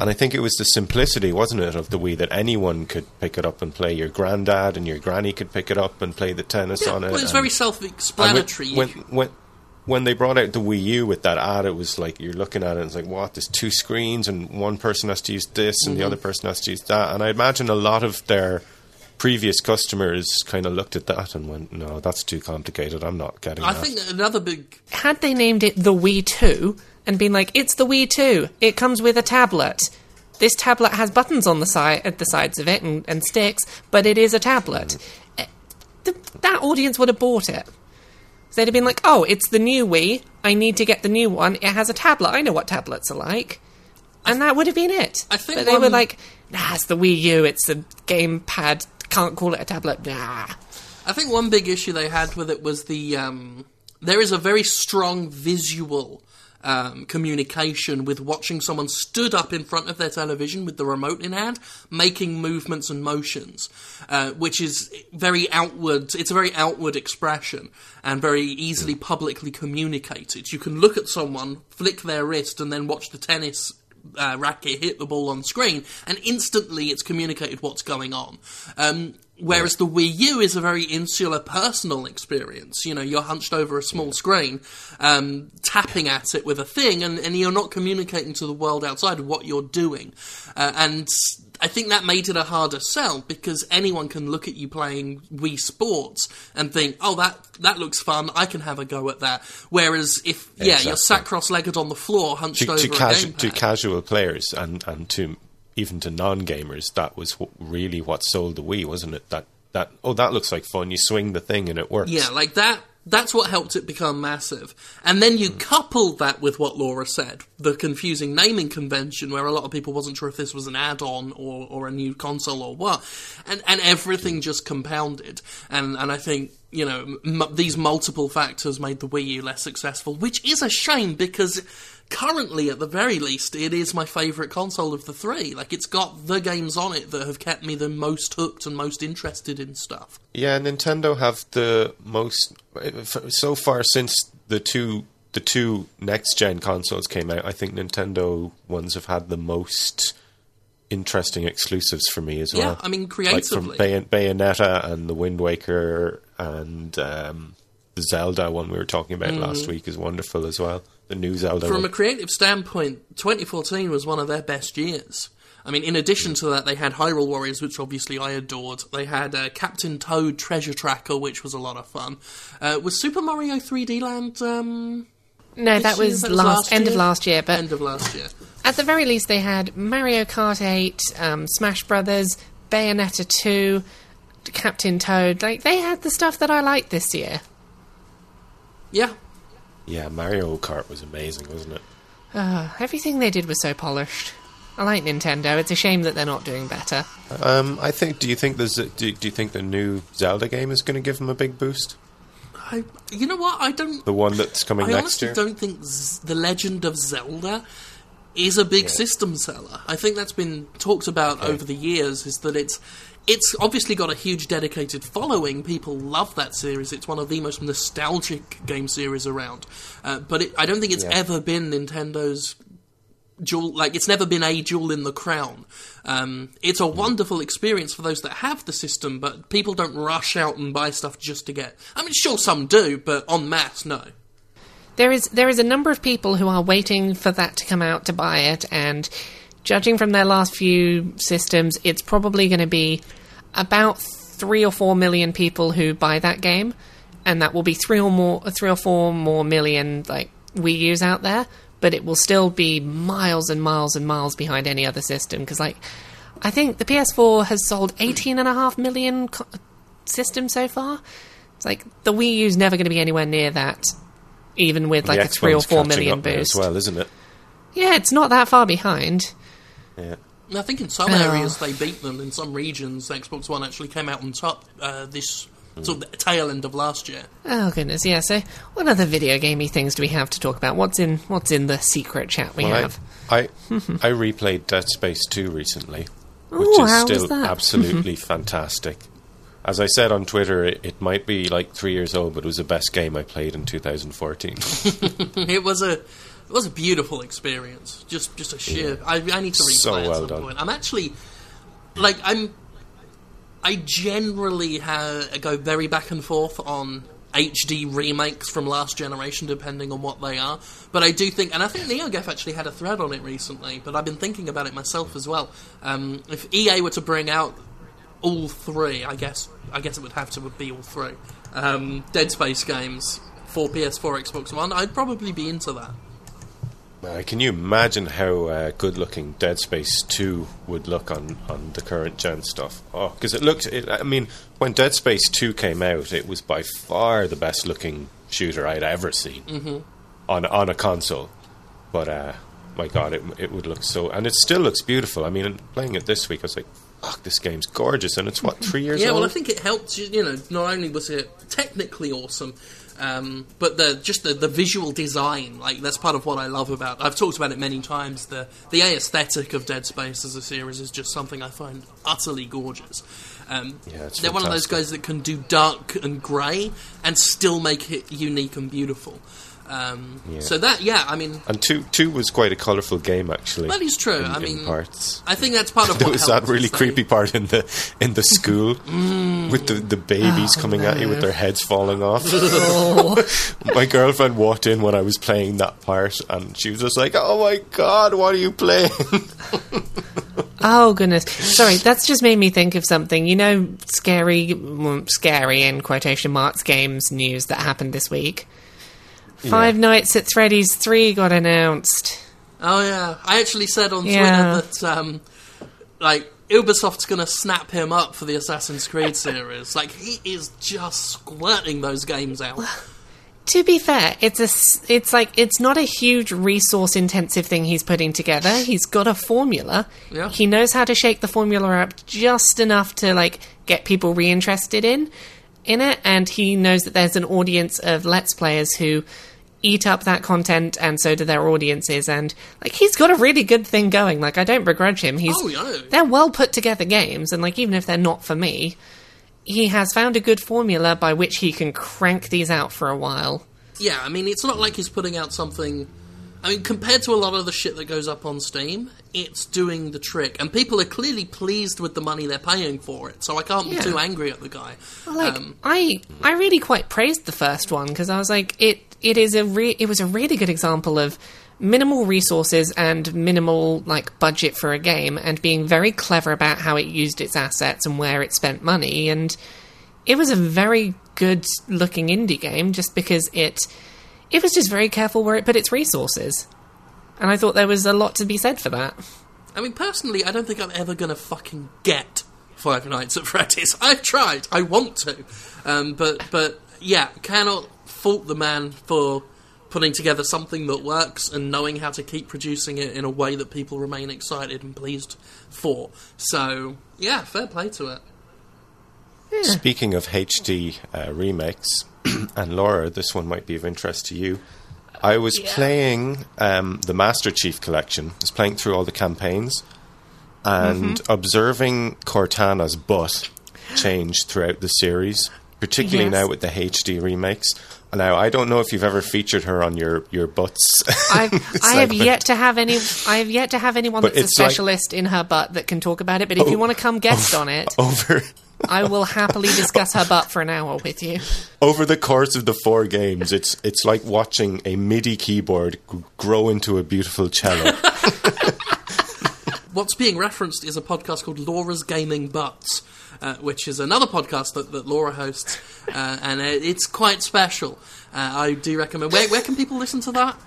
And I think it was the simplicity, wasn't it, of the Wii that anyone could pick it up and play. Your granddad and your granny could pick it up and play the tennis yeah, on it. well, it's very self-explanatory. When, when, when, when they brought out the Wii U with that ad, it was like you're looking at it and it's like, what? There's two screens and one person has to use this and Mm-hmm. the other person has to use that. And I imagine a lot of their previous customers kind of looked at that and went, no, that's too complicated. I'm not getting it. I that. think another big Had they named it the Wii 2 and been like, it's the Wii 2, it comes with a tablet. This tablet has buttons on the side at the sides of it and, and sticks, but it is a tablet. Th- that audience would have bought it. They'd have been like, oh, it's the new Wii. I need to get the new one. It has a tablet. I know what tablets are like. And that would have been it. I think but they were like, nah, it's the Wii U. It's the gamepad. Can't call it a tablet. Nah. I think one big issue they had with it was the um, there is a very strong visual um, communication with watching someone stood up in front of their television with the remote in hand, making movements and motions, uh, which is very outward. It's a very outward expression and very easily publicly communicated. You can look at someone, flick their wrist, and then watch the tennis uh, racket hit the ball on screen, and instantly it's communicated what's going on. Um, whereas the Wii U is a very insular, personal experience. You know, you're hunched over a small screen, um, tapping at it with a thing, and, and you're not communicating to the world outside what you're doing. Uh, and I think that made it a harder sell because anyone can look at you playing Wii Sports and think, "Oh, that that looks fun. I can have a go at that." Whereas if yeah, you're Exactly. sat cross-legged on the floor, hunched to, over to, a casu- to casual players and, and to even to non gamers, that was wh- really what sold the Wii, wasn't it? That that oh, that looks like fun. You swing the thing and it works. Yeah, like that. That's what helped it become massive. And then you hmm. coupled that with what Laura said, the confusing naming convention, where a lot of people wasn't sure if this was an add-on or, or a new console or what, and and everything hmm. just compounded. And and I think you know m- these multiple factors made the Wii U less successful, which is a shame because currently, at the very least, it is my favourite console of the three. Like it's got the games on it that have kept me the most hooked and most interested in stuff. Yeah, Nintendo have the most so far since the two the two next gen consoles came out. I think Nintendo ones have had the most interesting exclusives for me as Yeah, well. Yeah, I mean, like from creatively. Bay- Bayonetta and the Wind Waker and um, the Zelda one we were talking about last week is wonderful as well. The new Zelda From a creative standpoint, 2014 was one of their best years. I mean, in addition to that, they had Hyrule Warriors, which obviously I adored. They had uh, Captain Toad Treasure Tracker, which was a lot of fun. Uh, was Super Mario 3D Land um, No, this that was, last, end of last year. But End of last year. at the very least, they had Mario Kart 8, um, Smash Brothers, Bayonetta 2, Captain Toad. Like they had the stuff that I liked this year. Yeah. Yeah, Mario Kart was amazing, wasn't it? Uh, everything they did was so polished. I like Nintendo. It's a shame that they're not doing better. Um, I think. Do you think there's? A, do, do you think the new Zelda game is going to give them a big boost? I, you know what? I don't. The one that's coming I next year. I honestly don't think Z- The Legend of Zelda is a big system seller. I think that's been talked about over the years. Is that it's it's obviously got a huge dedicated following. People love that series. It's one of the most nostalgic game series around. Uh, but it, I don't think it's Yeah. ever been Nintendo's jewel. Like it's never been a jewel in the crown. Um, it's a wonderful experience for those that have the system, but people don't rush out and buy stuff just to get. I mean, sure, some do, but en masse, no. There is there is a number of people who are waiting for that to come out to buy it, and judging from their last few systems, it's probably going to be about three or four million people who buy that game, and that will be three or more, three or four more million like Wii U's out there. But it will still be miles and miles and miles behind any other system because, like, I think the PS4 has sold eighteen and a half million co- systems so far. It's like the Wii U's never going to be anywhere near that, even with like a three or four million boost. as well, isn't it? Yeah, it's not that far behind. Yeah. I think in some Oh. areas they beat them. In some regions, Xbox One actually came out on top uh, this sort of the tail end of last year. Oh goodness, yeah. So, what other video gamey things do we have to talk about? What's in What's in the secret chat we Well, have? I I, [laughs] I replayed Dead Space 2 recently. which Ooh, is still that? absolutely [laughs] fantastic. As I said on Twitter, it, it might be like three years old, but it was the best game I played in 2014. [laughs] it was a it was a beautiful experience. Just just a sheer. I, I need to replay So it at well some done. point. I'm actually like I'm. I generally ha- go very back and forth on HD remakes from last generation, depending on what they are. But I do think, and I think NeoGaf actually had a thread on it recently. But I've been thinking about it myself as well. Um, if EA were to bring out all three, I guess I guess it would have to be all three um, Dead Space games for PS4, Xbox One. I'd probably be into that. Uh, can you imagine how uh, good looking Dead Space 2 would look on, on the current gen stuff? Oh, because it looked, it, I mean, when Dead Space 2 came out, it was by far the best looking shooter I'd ever seen Mm-hmm. on, on a console. But, uh, my god, it, it would look so. And it still looks beautiful. I mean, playing it this week, I was like, fuck, this game's gorgeous. And it's what, three years Yeah, old? well, I think it helped. You you know, not only was it technically awesome, um, but the just the, the visual design. Like that's part of what I love about. I've talked about it many times. The the aesthetic of Dead Space as a series is just something I find utterly gorgeous. Um, Yeah, they're one of those guys that can do dark and grey and still make it unique and beautiful. Um, Yeah. So that, yeah, I mean, and 2, 2 was quite a colourful game, actually. that is true. in- I in mean, parts. I think that's part of [laughs] There what was that really is they- creepy part in the in the [laughs] school Mm. with the, the babies coming at you with their heads falling off. [laughs] Oh. my girlfriend walked in when I was playing that part, and she was just like, "Oh my god, what are you playing?" Oh goodness! Sorry, that's just made me think of something. You know, scary, well, scary in quotation marks games news that happened this week. Five Nights at Freddy's three got announced. Oh yeah, I actually said on Yeah. Twitter that um, like Ubisoft's going to snap him up for the Assassin's Creed series. Like he is just squirting those games out. To be fair, it's a, s- it's like it's not a huge resource intensive thing he's putting together. He's got a formula. Yeah. He knows how to shake the formula up just enough to like get people reinterested in in it, and he knows that there's an audience of let's players who eat up that content, and so do their audiences. And like he's got a really good thing going. Like I don't begrudge him. He's Oh, yeah. they're well put together games, and like even if they're not for me, he has found a good formula by which he can crank these out for a while. Yeah, I mean it's not like he's putting out something. I mean, compared to a lot of the shit that goes up on Steam, it's doing the trick, and people are clearly pleased with the money they're paying for it. So I can't be too angry at the guy. Like Um, I, I really quite praised the first one because I was like, it, it is a re- it was a really good example of minimal resources and minimal like budget for a game, and being very clever about how it used its assets and where it spent money, and it was a very good looking indie game just because it, it was just very careful where it put its resources, and I thought there was a lot to be said for that. I mean, personally, I don't think I'm ever going to fucking get Five Nights at Freddy's. [laughs] I've tried. I want to. Um, but, but, yeah, cannot fault the man for putting together something that works and knowing how to keep producing it in a way that people remain excited and pleased for. So, yeah, fair play to it. Speaking of HD uh, remakes, [clears throat] and Laura, this one might be of interest to you. I was playing um, the Master Chief Collection. I was playing through all the campaigns and Mm-hmm. observing Cortana's butt change throughout the series, particularly Yes. now with the HD remakes. Now, I don't know if you've ever featured her on your, your butts. [laughs] I've, I have yet to have any. I have yet to have anyone But that's a it's like- specialist in her butt that can talk about it. But if you Oh, want to come guest oh, on it, over I will happily discuss her butt for an hour with you. over the course of the four games, it's it's like watching a MIDI keyboard g- grow into a beautiful cello. [laughs] What's being referenced is a podcast called Laura's Gaming Butts, uh, which is another podcast that, that Laura hosts, uh, and it's quite special. Uh, I do recommend. Where, where can people listen to that?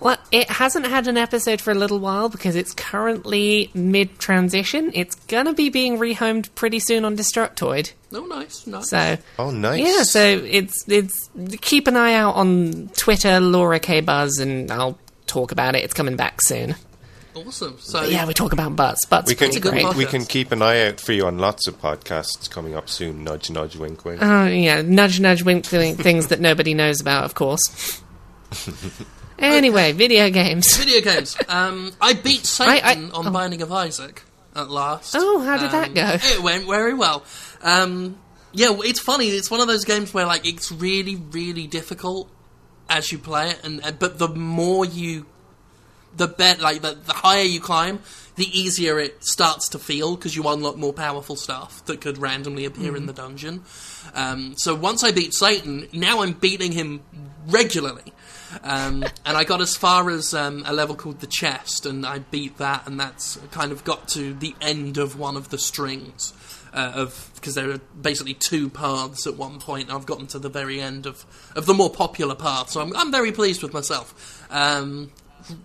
Well, it hasn't had an episode for a little while because it's currently mid transition. It's gonna be being rehomed pretty soon on Destructoid. Oh, nice, nice. So Oh, nice. yeah, so it's it's keep an eye out on Twitter, Laura K Buzz, and I'll talk about it. It's coming back soon. Awesome. So But yeah, we talk about butts. Butts we can a good we can keep an eye out for you on lots of podcasts coming up soon. Nudge, nudge, wink, wink. Oh yeah, nudge, nudge, wink, wink, things that nobody knows about, of course. [laughs] Anyway, video games. video games. Um, I beat Satan [laughs] I- I- on oh. Binding of Isaac. at last. Oh, how did that Um, go? It went very well. Um, yeah, it's funny. It's one of those games where like it's really, really difficult as you play it, and and- but the more you, the bet like the, the higher you climb, the easier it starts to feel because you unlock more powerful stuff that could randomly appear in the dungeon. Um, so once I beat Satan, now I'm beating him regularly. Um, [laughs] and I got as far as um, a level called the chest, and I beat that, and that's kind of got to the end of one of the strings uh, of because there are basically two paths at one point. I've gotten to the very end of, of the more popular path, so I'm I'm very pleased with myself. Um,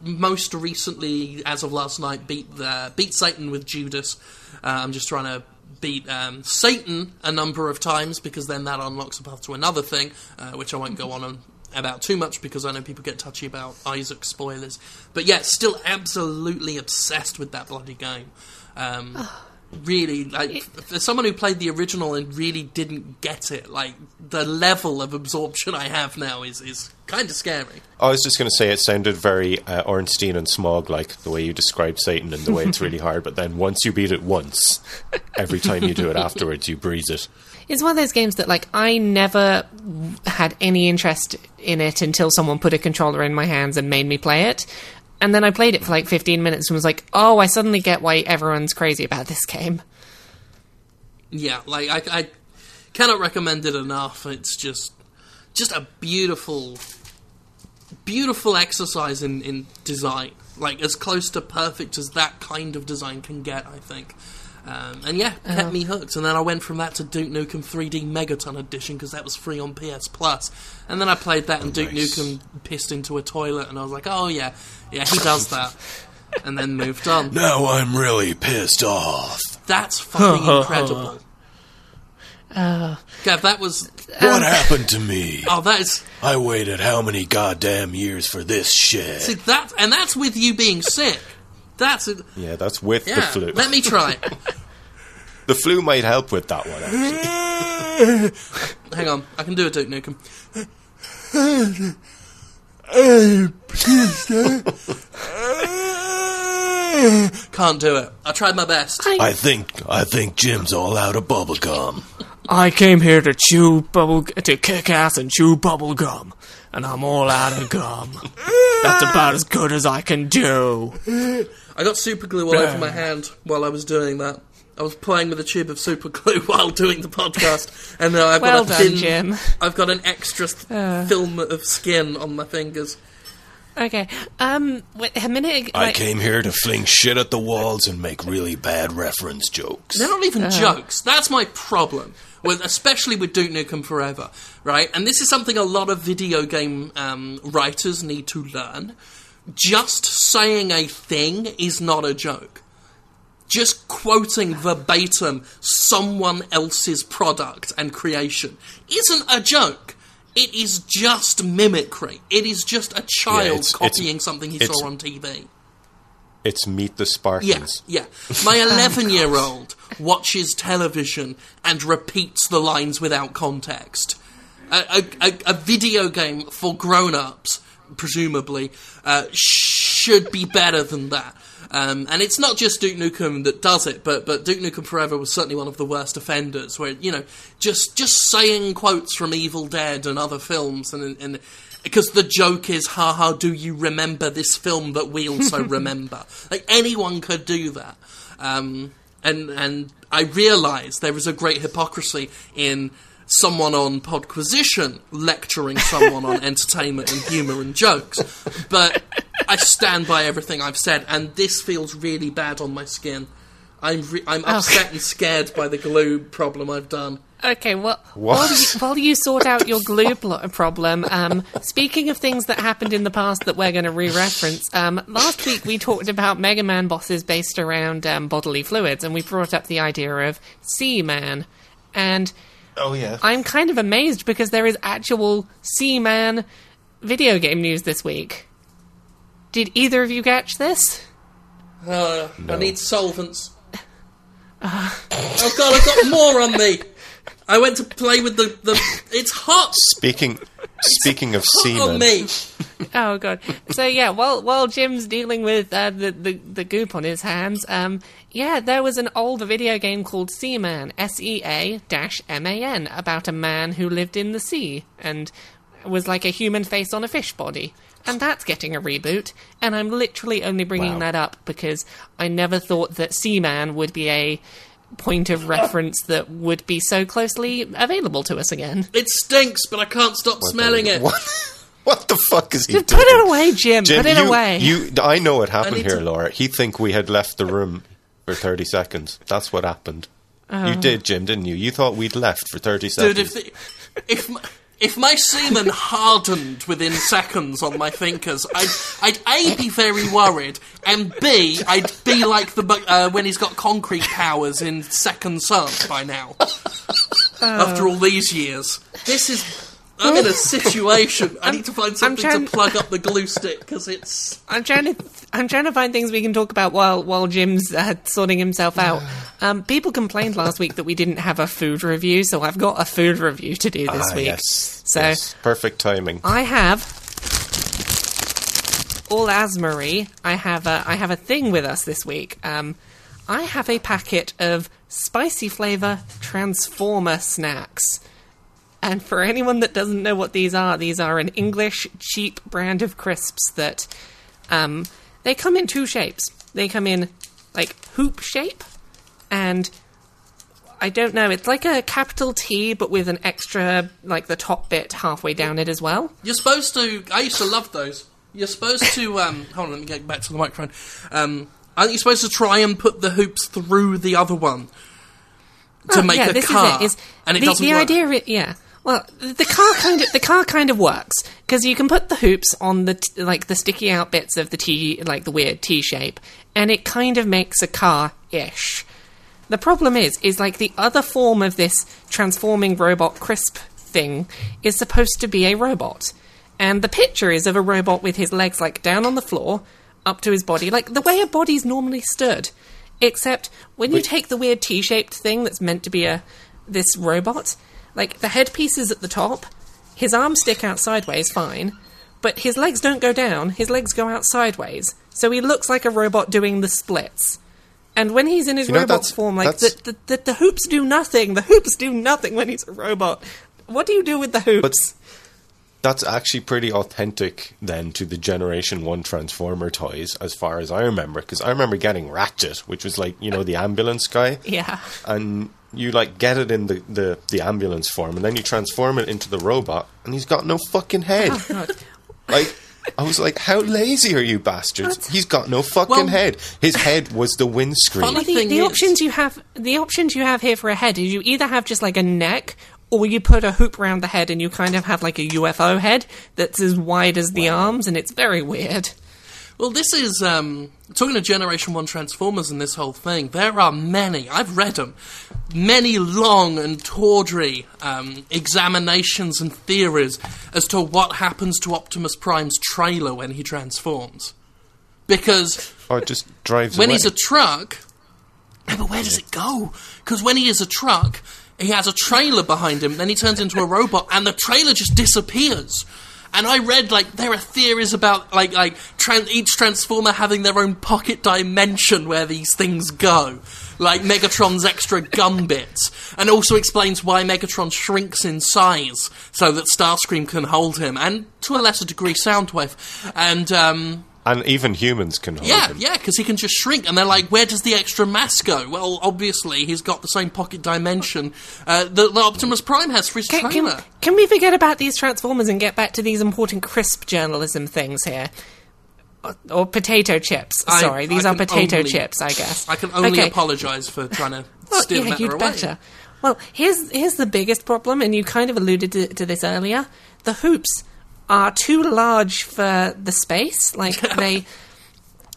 most recently, as of last night, beat the beat Satan with Judas. Uh, I'm just trying to beat um, Satan a number of times because then that unlocks a path to another thing, uh, which I won't go on about too much because I know people get touchy about Isaac spoilers. But yeah, still absolutely obsessed with that bloody game. Um, really, like for someone who played the original and really didn't get it, like the level of absorption I have now is is kind of scary. I was just going to say it sounded very uh, Ornstein and Smough like the way you describe Satan and the way it's really hard. But then once you beat it once, every time you do it afterwards, you breeze it. It's one of those games that, like, I never had any interest in it until someone put a controller in my hands and made me play it. And then I played it for like 15 minutes and was like, oh, I suddenly get why everyone's crazy about this game. Yeah, like I, I cannot recommend it enough. It's just just a beautiful, beautiful exercise in in design. Like as close to perfect as that kind of design can get, I think. Um, and yeah, kept me hooked. And then I went from that to Duke Nukem 3D Megaton Edition because that was free on PS Plus. And then I played that, and Duke Nice. Nukem pissed into a toilet, and I was like, oh yeah, yeah, he does that. [laughs] and then moved on. Now I'm really pissed off. That's fucking [laughs] incredible. Gav, that was What happened to me? oh, that is I waited how many goddamn years for this shit? see that, and that's with you being sick. That's it. Yeah, that's with the Yeah, flu. let me try it. [laughs] the flu might help with that one. Actually. [laughs] Hang on, I can do a Duke Nukem. [laughs] Can't do it. I tried my best. I think I think Jim's all out of bubblegum. I came here to chew bubble, to kick ass and chew bubble gum, and I'm all out of gum. That's about as good as I can do. I got super glue all over my hand while I was doing that. I was playing with a tube of super [laughs] glue while doing the podcast, and now I've Well got a done, thin, Jim. I've got an extra th- Uh. film of skin on my fingers. Okay, um, wait, a minute. ag- I came here to fling shit at the walls and make really bad reference jokes. They're not even jokes. That's my problem. With, especially with Duke Nukem Forever, right? And this is something a lot of video game um, writers need to learn. Just saying a thing is not a joke. Just quoting verbatim someone else's product and creation isn't a joke. It is just mimicry. It is just a child it's- it's- copying something he saw on TV. It's Meet the Yeah, Spartans. yeah. My [laughs] 11 year old watches television and repeats the lines without context. A, a, a, a video game for grown ups, presumably, uh, should be better than that. Um, and it's not just Duke Nukem that does it, but but Duke Nukem Forever was certainly one of the worst offenders. Where you know, just just saying quotes from Evil Dead and other films, and and because the joke is, haha, do you remember this film that we also [laughs] remember? Like anyone could do that. Um, and and I realise there is a great hypocrisy in someone on Podquisition lecturing someone on [laughs] entertainment and humour and jokes. But I stand by everything I've said, and this feels really bad on my skin. I'm re- I'm upset and scared by the glue problem I've done. Okay, well, What? while you, while you sort out your glue pl- problem, um, speaking of things that happened in the past that we're going to re-reference, um, last week we talked about Mega Man bosses based around um, bodily fluids, and we brought up the idea of Seaman. And Oh yeah. I'm kind of amazed because there is actual Seaman video game news this week. Did either of you catch this? Uh, I need solvents. oh god, I've got more on me. I went to play with the the. It's hot. Speaking Speaking of [laughs] Oh, semen, me. Oh god. So yeah, while while Jim's dealing with uh, the, the the goop on his hands, um, yeah, there was an old video game called Seaman, S E A dash M A N, about a man who lived in the sea and was like a human face on a fish body. And that's getting a reboot. And I'm literally only bringing Wow. that up because I never thought that Seaman would be a point of reference that would be so closely available to us again. It stinks, but I can't stop smelling it. What, [laughs] what the fuck is he Put doing? it away, Jim. Jim, Put it you, away. you, I know what happened here, to- Laura. He think we had left the room for 30 seconds. That's what happened. You oh. did, Jim, didn't you? You thought we'd left for 30 seconds. Dude, if the, if my, if my semen hardened within seconds on my fingers, I'd, I'd A, be very worried, and B, I'd be like the uh, when he's got concrete powers in Second Son by now. After all these years. This is. I'm in a [laughs] situation. I need to find something trying- to plug up the glue stick because it's. [laughs] I'm trying to I'm trying to find things we can talk about while while Jim's uh, sorting himself [sighs] out. Um, people complained last week that we didn't have a food review, so I've got a food review to do this Ah, week. yes. So yes. Perfect timing. I have all Asmarie. I have a I have a thing with us this week. Um, I have a packet of spicy flavor Transformer snacks. And for anyone that doesn't know what these are, these are an English cheap brand of crisps that um, they come in two shapes. They come in like hoop shape, and I don't know. It's like a capital T, but with an extra like the top bit halfway down it as well. You're supposed to. I used to love those. You're supposed to. Um, [laughs] hold on, let me get back to the microphone. Um, I think you're supposed to try and put the hoops through the other one to Oh, make yeah, a this car, is it. And it the, doesn't the work. idea? yeah. Well, the car kind of the car kind of works because you can put the hoops on the t- like the sticky out bits of the T, like the weird T shape, and it kind of makes a car ish. The problem is, is like the other form of this transforming robot crisp thing is supposed to be a robot, and the picture is of a robot with his legs like down on the floor, up to his body, like the way a body's normally stood. Except when you take the weird T-shaped thing that's meant to be a this robot, like the headpiece is at the top, his arms stick out sideways, fine, but his legs don't go down. His legs go out sideways, so he looks like a robot doing the splits. And when he's in his You know, robot form, like the, the, the, the hoops do nothing. The hoops do nothing when he's a robot. What do you do with the hoops? But that's actually pretty authentic then to the Generation 1 Transformer toys, as far as I remember. Because I remember getting Ratchet, which was like, you know, the ambulance guy. [laughs] yeah. And you like get it in the, the, the ambulance form, and then you transform it into the robot, and he's got no fucking head. God. like, I was like, how lazy are you bastards? What? He's got no fucking Well- head. His head was the windscreen. Funny- the, thing the is- options you have the options you have here for a head is you either have just like a neck or you put a hoop around the head and you kind of have like a UFO head that's as wide as the arms and it's very weird. Well, this is um, talking to Generation One Transformers and this whole thing. There are many. I've read them. Many long and tawdry um, examinations and theories as to what happens to Optimus Prime's trailer when he transforms. Because oh, it just drives when away. he's a truck, yeah, but where does it go? Because when he is a truck, he has a trailer behind him, then he turns into a robot, and the trailer just disappears. And I read like there are theories about like like tran- each transformer having their own pocket dimension where these things go, like Megatron's extra gun bits, and also explains why Megatron shrinks in size so that Starscream can hold him, and to a lesser degree Soundwave, and um, and even humans can hold yeah, him. yeah, because he can just shrink, and they're like, "Where does the extra mass go?" Well, obviously, he's got the same pocket dimension uh, that, that Optimus Prime has for his Can, trailer. can, can we forget about these transformers and get back to these important crisp journalism things here? Or, or potato chips. I- Sorry, these I are potato only- chips, I guess. I can only Okay. apologise for trying to [laughs] Well, steal yeah, that you'd away. better. Well, here's here's the biggest problem, and you kind of alluded to, to this earlier. The hoops are too large for the space. Like [laughs] they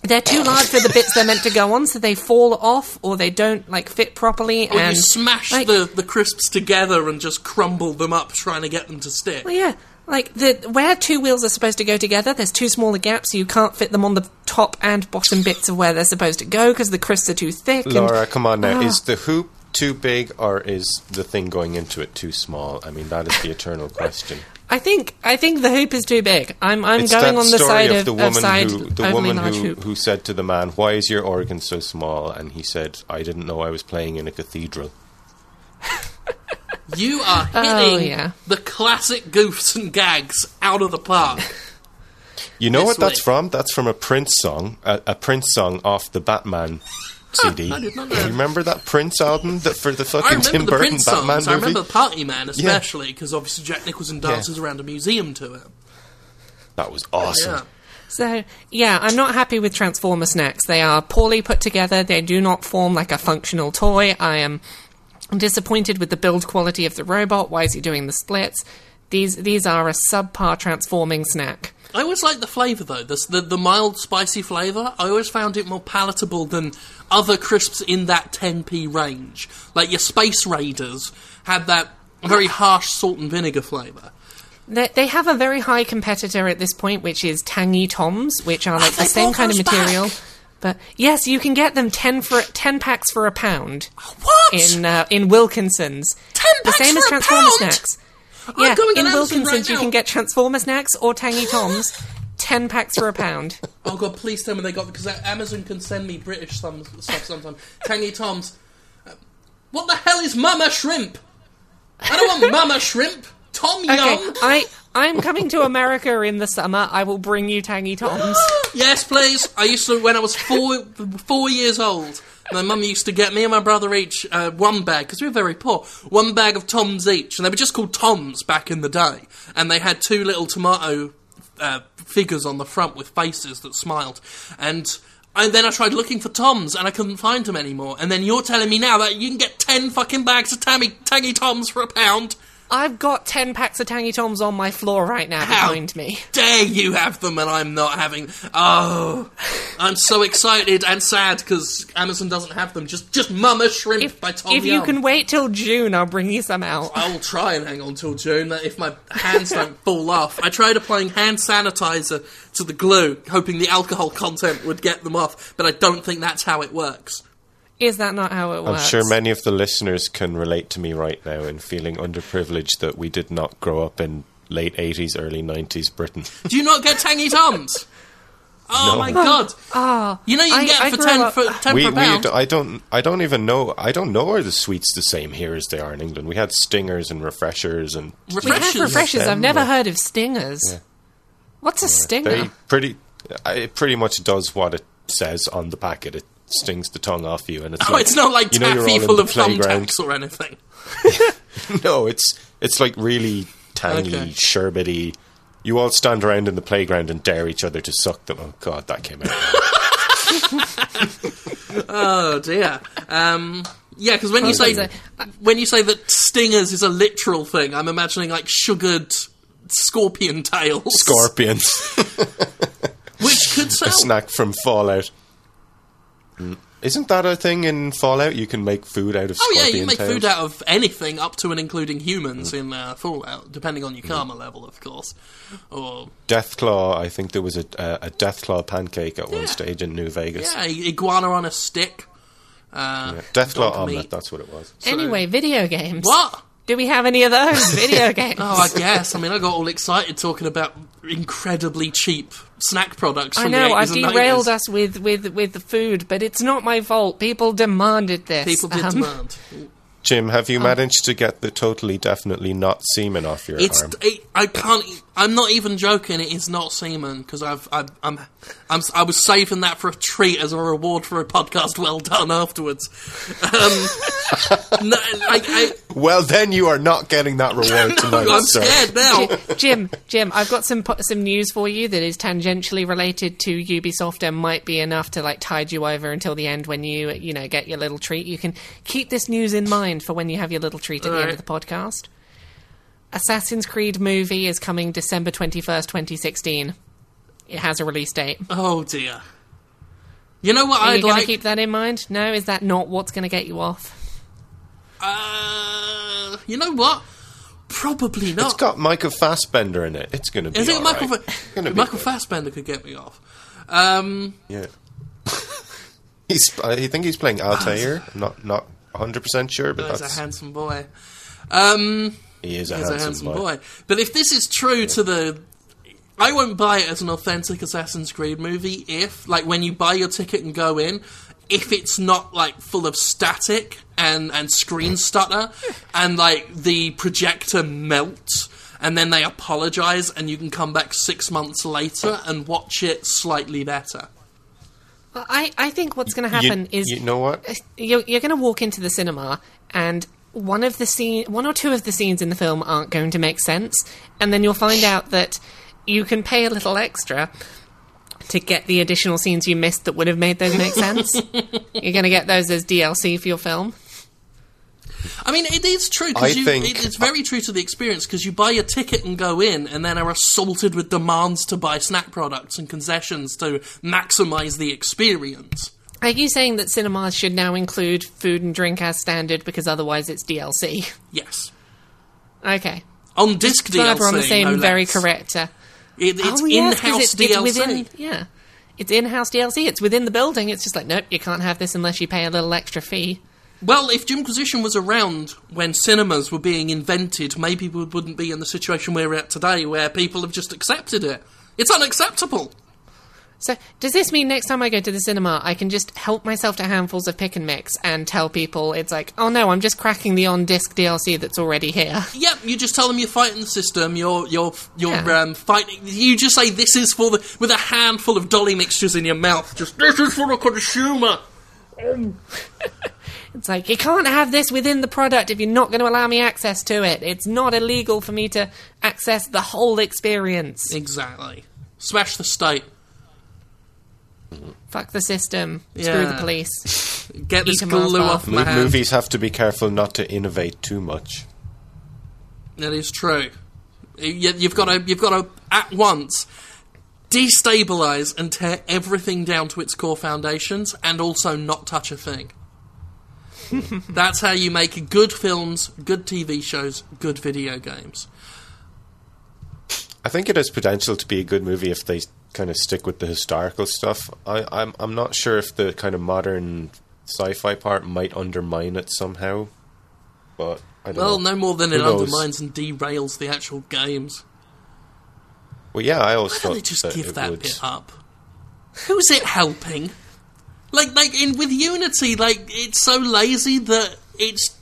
they're too large for the bits they're meant to go on, so they fall off or they don't like fit properly. Or and you smash like, the, the crisps together and just crumble them up, trying to get them to stick. Well, yeah. Like the where two wheels are supposed to go together, there's two smaller gaps, so you can't fit them on the top and bottom bits of where they're supposed to go because the crisps are too thick. and- Laura, come on now. Ah. Is the hoop too big, or is the thing going into it too small? I mean, that is the eternal question. [laughs] I think I think the hoop is too big. I'm I'm it's going on the side of of, the of woman side who the woman who, who said to the man, "Why is your organ so small?" And he said, "I didn't know I was playing in a cathedral." [laughs] You are oh, hitting Oh, yeah. the classic goofs and gags out of the park. You know This what that's from? That's from a Prince song, a, a Prince song off the Batman CD. I did not know. You remember that Prince album that for the fucking Tim the Burton Prince Batman songs. I remember the Party Man especially because obviously Jack Nicholson dances Yeah. around a museum to it. That was awesome. Yeah. So, yeah, I'm not happy with Transformer snacks. They are poorly put together. They do not form like a functional toy. I am disappointed with the build quality of the robot. Why is he doing the splits? These these are a subpar transforming snack. I always liked the flavour though. The, the the mild spicy flavour. I always found it more palatable than other crisps in that 10p range. Like your Space Raiders had that very harsh salt and vinegar flavour. They, they have a very high competitor at this point, which is Tangy Toms, which are like the same kind of material. back? But yes, you can get them ten for ten packs for a pound What? in uh, in Wilkinson's. 10 the packs same for as a Transformer pound? snacks. I'm Yeah, going in Wilkinson's right you can get Transformer snacks or Tangy Toms, ten packs for a pound. Oh god, please tell me they got because Amazon can send me British some, stuff sometimes. Tangy Toms. Uh, what the hell is Mama Shrimp? I don't want Mama Shrimp. Tom Okay, Yum. I I'm coming to America in the summer. I will bring you Tangy Toms. [gasps] [laughs] yes, please. I used to when I was four four years old. My mum used to get me and my brother each uh, one bag because we were very poor. One bag of Toms each, and they were just called Toms back in the day. And they had two little tomato uh, figures on the front with faces that smiled. And then I tried looking for Toms and I couldn't find them anymore. And then you're telling me now that you can get ten fucking bags of Tammy Tangy Toms for a pound. I've got ten packs of Tangy Toms on my floor right now How behind me. dare you have them and I'm not having? Oh, I'm so excited and sad because Amazon doesn't have them. Just, just Mama Shrimp If, by Tom if you can wait till June, I'll bring you some out. I will try and hang on till June. If my hands don't [laughs] fall off, I tried applying hand sanitizer to the glue, hoping the alcohol content would get them off. But I don't think that's how it works. Is that not how it works? I'm sure many of the listeners can relate to me right now in feeling underprivileged that we did not grow up in late 80s, early 90s Britain. [laughs] Do you not get Tangy Toms? [laughs] Oh No. my god! Ah, You know you can I- get I it for ten up- for ten we, per we, pound. I don't, I don't even know. I don't know are the sweets the same here as they are in England. We had stingers and refreshers, and we have refreshers. refreshers. I've never heard of stingers. What's a stinger? they pretty. It pretty much does what it says on the packet. It stings the tongue off you, and it's Oh, like it's not like you know you're taffy full of playground. thumbtacks or anything. [laughs] No, it's it's like really tangy, Okay. sherbety. You all stand around in the playground and dare each other to suck them. Oh God, that came out. [laughs] Oh dear. Um, yeah, because when you say Sometimes when you say that stingers is a literal thing, I'm imagining like sugared scorpion tails, Scorpions, which could [laughs] a snack from Fallout. Mm. Isn't that a thing in Fallout? You can make food out of Oh yeah, you can make tails? food out of anything, up to and including humans Mm. in uh, Fallout, depending on your karma level, of course. Or Deathclaw, I think there was a, a, a Deathclaw pancake at one stage in New Vegas. yeah, iguana on a stick. Uh, Yeah, Deathclaw dog omelette, meat. that's what it was. Anyway, video games. What? Do we have any of those video [laughs] games? Oh, I guess. I mean, I got all excited talking about incredibly cheap snack products. I know the 80s I've and derailed 90s. us with, with, with the food, but it's not my fault. People demanded this. People did Um, demand. Jim, have you managed to get the totally, definitely not semen off your It's. arm? It, I can't. I'm not even joking. It is not semen because I've. I've I'm, I'm. I was saving that for a treat as a reward for a podcast well done afterwards. Um, [laughs] no, I, I, Well, then you are not getting that reward [laughs] tonight, I'm sir. scared now. Jim, Jim, I've got some some news for you that is tangentially related to Ubisoft and might be enough to like tide you over until the end when you you know get your little treat. You can keep this news in mind for when you have your little treat at the end of the podcast. Assassin's Creed movie is coming December twenty first, twenty sixteen. It has a release date. Oh dear. You know what Are you I'd going to keep that in mind? No, is that not what's going to get you off? Uh, you know what? Probably not. It's got Michael Fassbender in it. It's going to be Is it all Michael? right. Fa- Michael good. Fassbender could get me off. Um, Yeah. [laughs] he's. I think he's playing Altair, not not 100% sure, but He's that's a handsome boy. Um, he is a he's handsome, a handsome boy. boy. But if this is true to the. I won't buy it as an authentic Assassin's Creed movie if, like, when you buy your ticket and go in, if it's not, like, full of static and, and screen stutter and, like, the projector melts and then they apologise and you can come back six months later and watch it slightly better. Well, I, I think what's going to You- happen is you know what? Uh, you're, you're going to walk into the cinema and one of the scene, one or two of the scenes in the film aren't going to make sense, and then you'll find out that you can pay a little extra to get the additional scenes you missed that would have made those make sense. [laughs] you're going to get those as DLC for your film. I mean, it is true I because you. think- it, it's very true to the experience because you buy a ticket and go in, and then are assaulted with demands to buy snack products and concessions to maximise the experience. Are you saying that cinemas should now include food and drink as standard because otherwise it's DLC? Yes, Okay. on disc So DLC. we're on the same no very less. correct. Uh, It, it's oh, yes, in-house it's, it's DLC. within, yeah, it's in-house DLC. It's within the building. It's just like, nope, you can't have this unless you pay a little extra fee. Well, if Jimquisition was around when cinemas were being invented, maybe we wouldn't be in the situation we're at today, where people have just accepted it. It's unacceptable. So, does this mean next time I go to the cinema, I can just help myself to handfuls of pick and mix and tell people it's like, oh no, I'm just cracking the on-disc DLC that's already here. Yep, you just tell them you're fighting the system. You're you're you're Yeah. um, fighting. You just say this is for the with a handful of dolly mixtures in your mouth. Just this is for the consumer. [laughs] It's like you can't have this within the product if you're not going to allow me access to it. It's not illegal for me to access the whole experience. Exactly. Smash the state. Fuck the system. Screw the police. [laughs] Get this Eat a Mars glue bar. off my Mo- hand. movies have to be careful not to innovate too much. That is true. You- You've got to you've got to at once destabilize and tear everything down to its core foundations, and also not touch a thing. [laughs] That's how you make good films, good TV shows, good video games. I think it has potential to be a good movie if they kind of stick with the historical stuff. I, I'm I'm not sure if the kind of modern sci-fi part might undermine it somehow, but I don't Well, know. no more than it knows? undermines and derails the actual games. Well, yeah, I always Why thought they just that give that would. bit up? Who's it helping? Like, like in with Unity, like it's so lazy that it's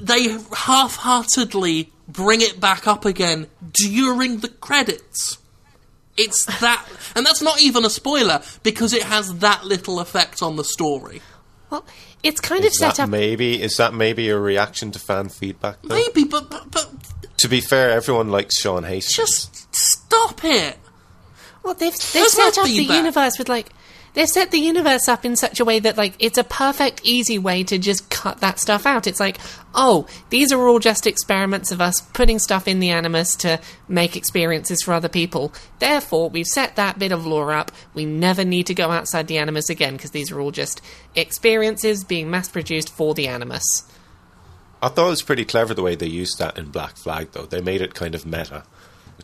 they half-heartedly bring it back up again during the credits. It's that, and that's not even a spoiler because it has that little effect on the story. Well, it's kind of set that up. maybe is that maybe a reaction to fan feedback? Though? Maybe, but but, but To be fair, everyone likes Shaun Hastings. just stop it. Well, they've they've There's set up the universe with like they've set the universe up in such a way that like it's a perfect easy way to just cut that stuff out. It's like, oh, these are all just experiments of us putting stuff in the animus to make experiences for other people. Therefore, we've set that bit of lore up. We never need to go outside the animus again because these are all just experiences being mass produced for the animus. I thought it was pretty clever the way they used that in Black Flag, though. They made it kind of meta.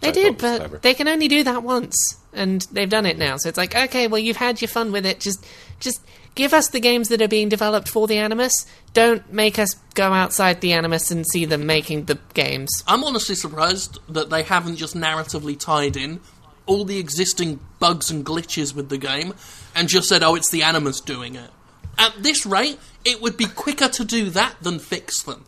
They did, but clever. they can only do that once, and they've done it now. So it's like, okay, well, you've had your fun with it. Just, just give us the games that are being developed for the Animus. Don't make us go outside the Animus and see them making the games. I'm honestly surprised that they haven't just narratively tied in all the existing bugs and glitches with the game and just said, oh, it's the Animus doing it. At this rate, it would be quicker to do that than fix them.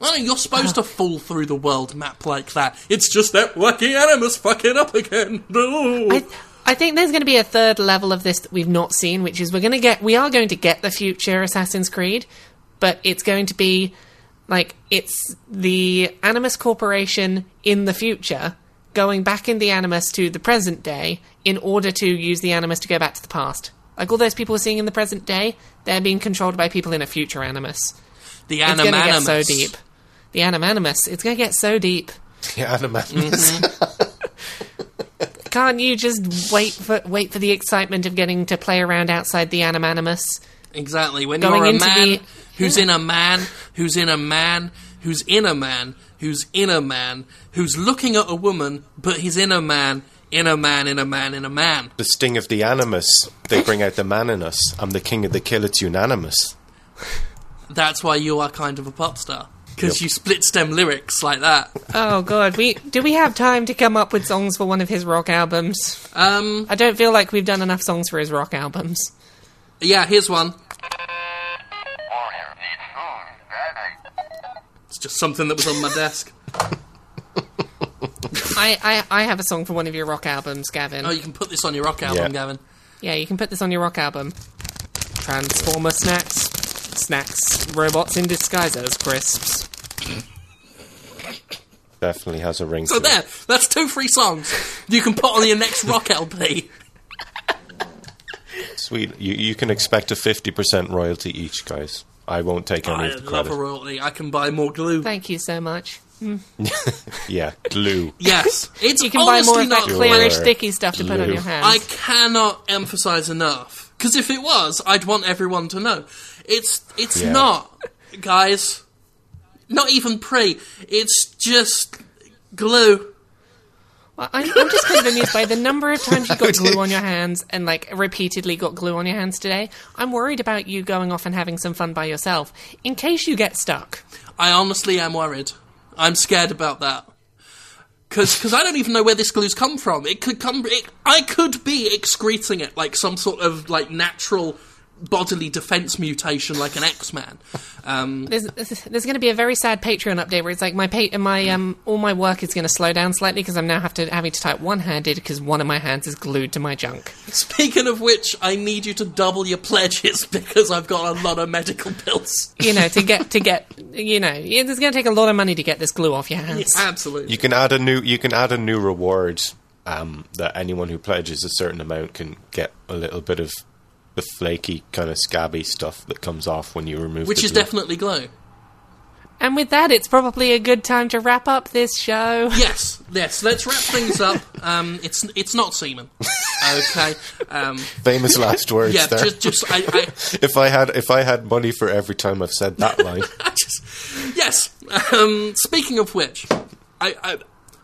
Know you're supposed to oh. fall through the world map like that. It's just that wacky Animus fucking up again. No. I, I think there's going to be a third level of this that we've not seen, which is we're going to get, we are going to get the future Assassin's Creed, but it's going to be like it's the Animus Corporation in the future going back in the Animus to the present day in order to use the Animus to go back to the past. Like all those people we're seeing in the present day, they're being controlled by people in a future Animus. the It's going to get so deep. The Animanimus, it's going to get so deep. The Animanimus. Mm-hmm. [laughs] Can't you just wait for wait for the excitement of getting to play around outside the Animanimus? Exactly. When Going you're a man the- who's in a man, who's in a man, who's in a man, who's in a man, who's looking at a woman, but he's in a man, in a man, in a man, in a man. the sting of the animus. They bring out the man in us. I'm the king of the kill. It's unanimous. That's why you are kind of a pop star. Because Yep. you split stem lyrics like that. Oh god, we do we have time to come up with songs for one of his rock albums? Um, I don't feel like we've done enough songs for his rock albums. yeah, here's one. Warrior needs food badly. It's just something that was on my desk. [laughs] I, I, I have a song for one of your rock albums, Gavin. Oh, you can put this on your rock album, Yeah. Gavin. Yeah, you can put this on your rock album. Transformer snacks. Snacks. Robots in disguise as crisps. Definitely has a ring So to there, it. that's two free songs you can put on your next rock LP. Sweet. You, you can expect a 50% royalty each, guys. I won't take any I of the love a royalty. I can buy more glue. Thank you so much. Mm. [laughs] Yeah, glue. Yes, it's You can buy more honestly of that not clearish, sticky stuff to put on Glue. your hands. I cannot emphasize enough because if it was, I'd want everyone to know. It's it's Yeah. not, guys. Not even pre. It's just glue. Well, I'm, I'm just kind of [laughs] amused by the number of times you got glue on your [laughs] hands and like repeatedly got glue on your hands today. I'm worried about you going off and having some fun by yourself in case you get stuck. I honestly am worried. I'm scared about that. Because I don't even know where this glue's come from. It could come. It, I could be excreting it like some sort of like natural bodily defense mutation, like an X Man. Um, There's there's going to be a very sad Patreon update where it's like my pa- my um all my work is going to slow down slightly because I'm now have to having to type one handed because one of my hands is glued to my junk. speaking of which, I need you to double your pledges [laughs] because I've got a lot of medical bills. You know to get to [laughs] get you know it's going to take a lot of money to get this glue off your hands. Absolutely. You can add a new. You can add a new reward um, that anyone who pledges a certain amount can get a little bit of the flaky kind of scabby stuff that comes off when you remove. which the is glue. definitely glow And with that, it's probably a good time to wrap up this show. [laughs] Yes, yes. Let's wrap things up. Um, it's it's not semen. Okay. Um, famous last words yeah. there. Just just I, I [laughs] if I had if I had money for every time I've said that line, [laughs] just, yes. Um, speaking of which, I, I,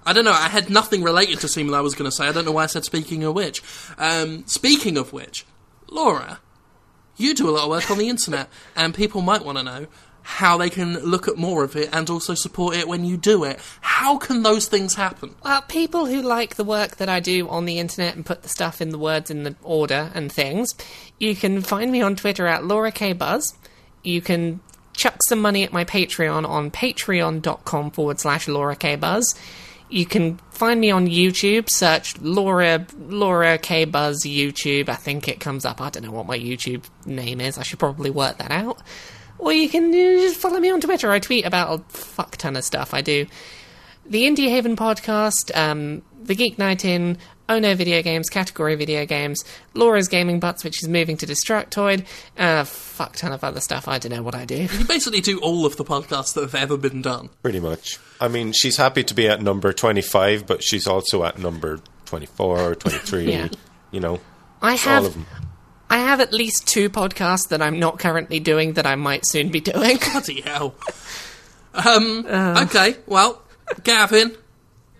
I don't know. I had nothing related to semen. I was going to say. I don't know why I said speaking of which. Um, speaking of which, Laura, you do a lot of work on the internet, and people might want to know how they can look at more of it and also support it when you do it. How can those things happen? Well, people who like the work that I do on the internet and put the stuff in the words in the order and things, you can find me on Twitter at Laura K Buzz. You can chuck some money at my Patreon on patreon.com forward slash Laura K Buzz. You can find me on YouTube, search Laura Laura K Buzz YouTube. I think it comes up. I don't know what my YouTube name is. I should probably work that out. Or you can uh, just follow me on Twitter. I tweet about a fuck ton of stuff. I do the Indie Haven podcast, um, the Geek Night In, Oh No Video Games, Category Video Games, Laura's Gaming Butts, which is moving to Destructoid, and a fuck ton of other stuff. I don't know what I do. You basically do all of the podcasts that have ever been done. pretty much. I mean, she's happy to be at number twenty-five, but she's also at number twenty-four, twenty-three. Yeah. You know, I it's all have of them. I have at least two podcasts that I'm not currently doing that I might soon be doing. [laughs] Bloody hell. Um, okay, well, Gavin,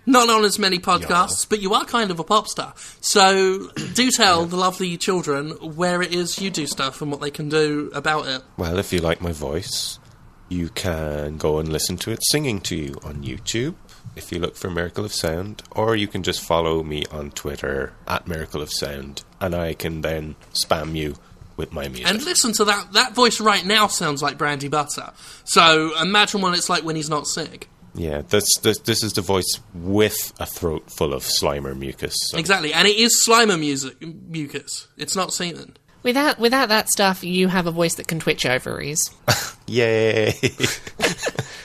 not on as many podcasts, but you are kind of a pop star. So do tell the lovely children where it is you do stuff and what they can do about it. Well, if you like my voice, you can go and listen to it singing to you on YouTube if you look for Miracle of Sound, or you can just follow me on Twitter at Miracle of Sound, and I can then spam you with my music. And listen to that. That voice right now sounds like Brandy Butter. So imagine what it's like when he's not sick. yeah, that's, this, this is the voice with a throat full of Slimer mucus. so- Exactly. And it is Slimer music, mucus. It's not semen. Without without that stuff, you have a voice that can twitch ovaries. [laughs] Yay!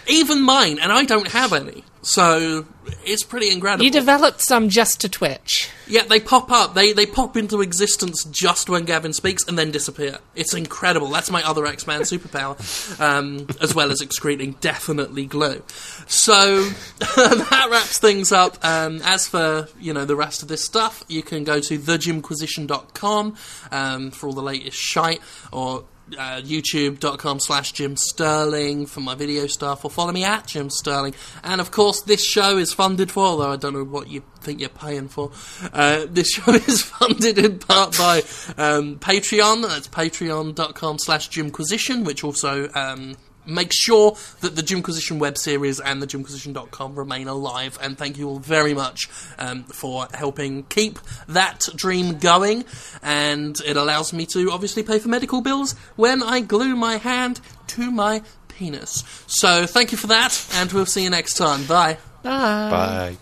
Even mine, and I don't have any. So it's pretty incredible. You developed some just to twitch. Yeah, they pop up. They they pop into existence just when Gavin speaks and then disappear. It's incredible. That's my other X Man superpower, um, as well as excreting definitely glue. So [laughs] that wraps things up. Um, as for you know the rest of this stuff, you can go to thejimquisition.com um, for all the latest shite or uh, youtube.com slash Jim Sterling for my video stuff, or follow me at Jim Sterling. And of course, this show is funded for, although I don't know what you think you're paying for. Uh, this [laughs] show is funded in part by um, Patreon. That's patreon.com slash Jimquisition, which also um, makes sure that the Jimquisition web series and the Jimquisition.com remain alive. And thank you all very much um, for helping keep that dream going. And it allows me to obviously pay for medical bills when I glue my hand to my penis. So thank you for that, and we'll see you next time. Bye. Bye. Bye.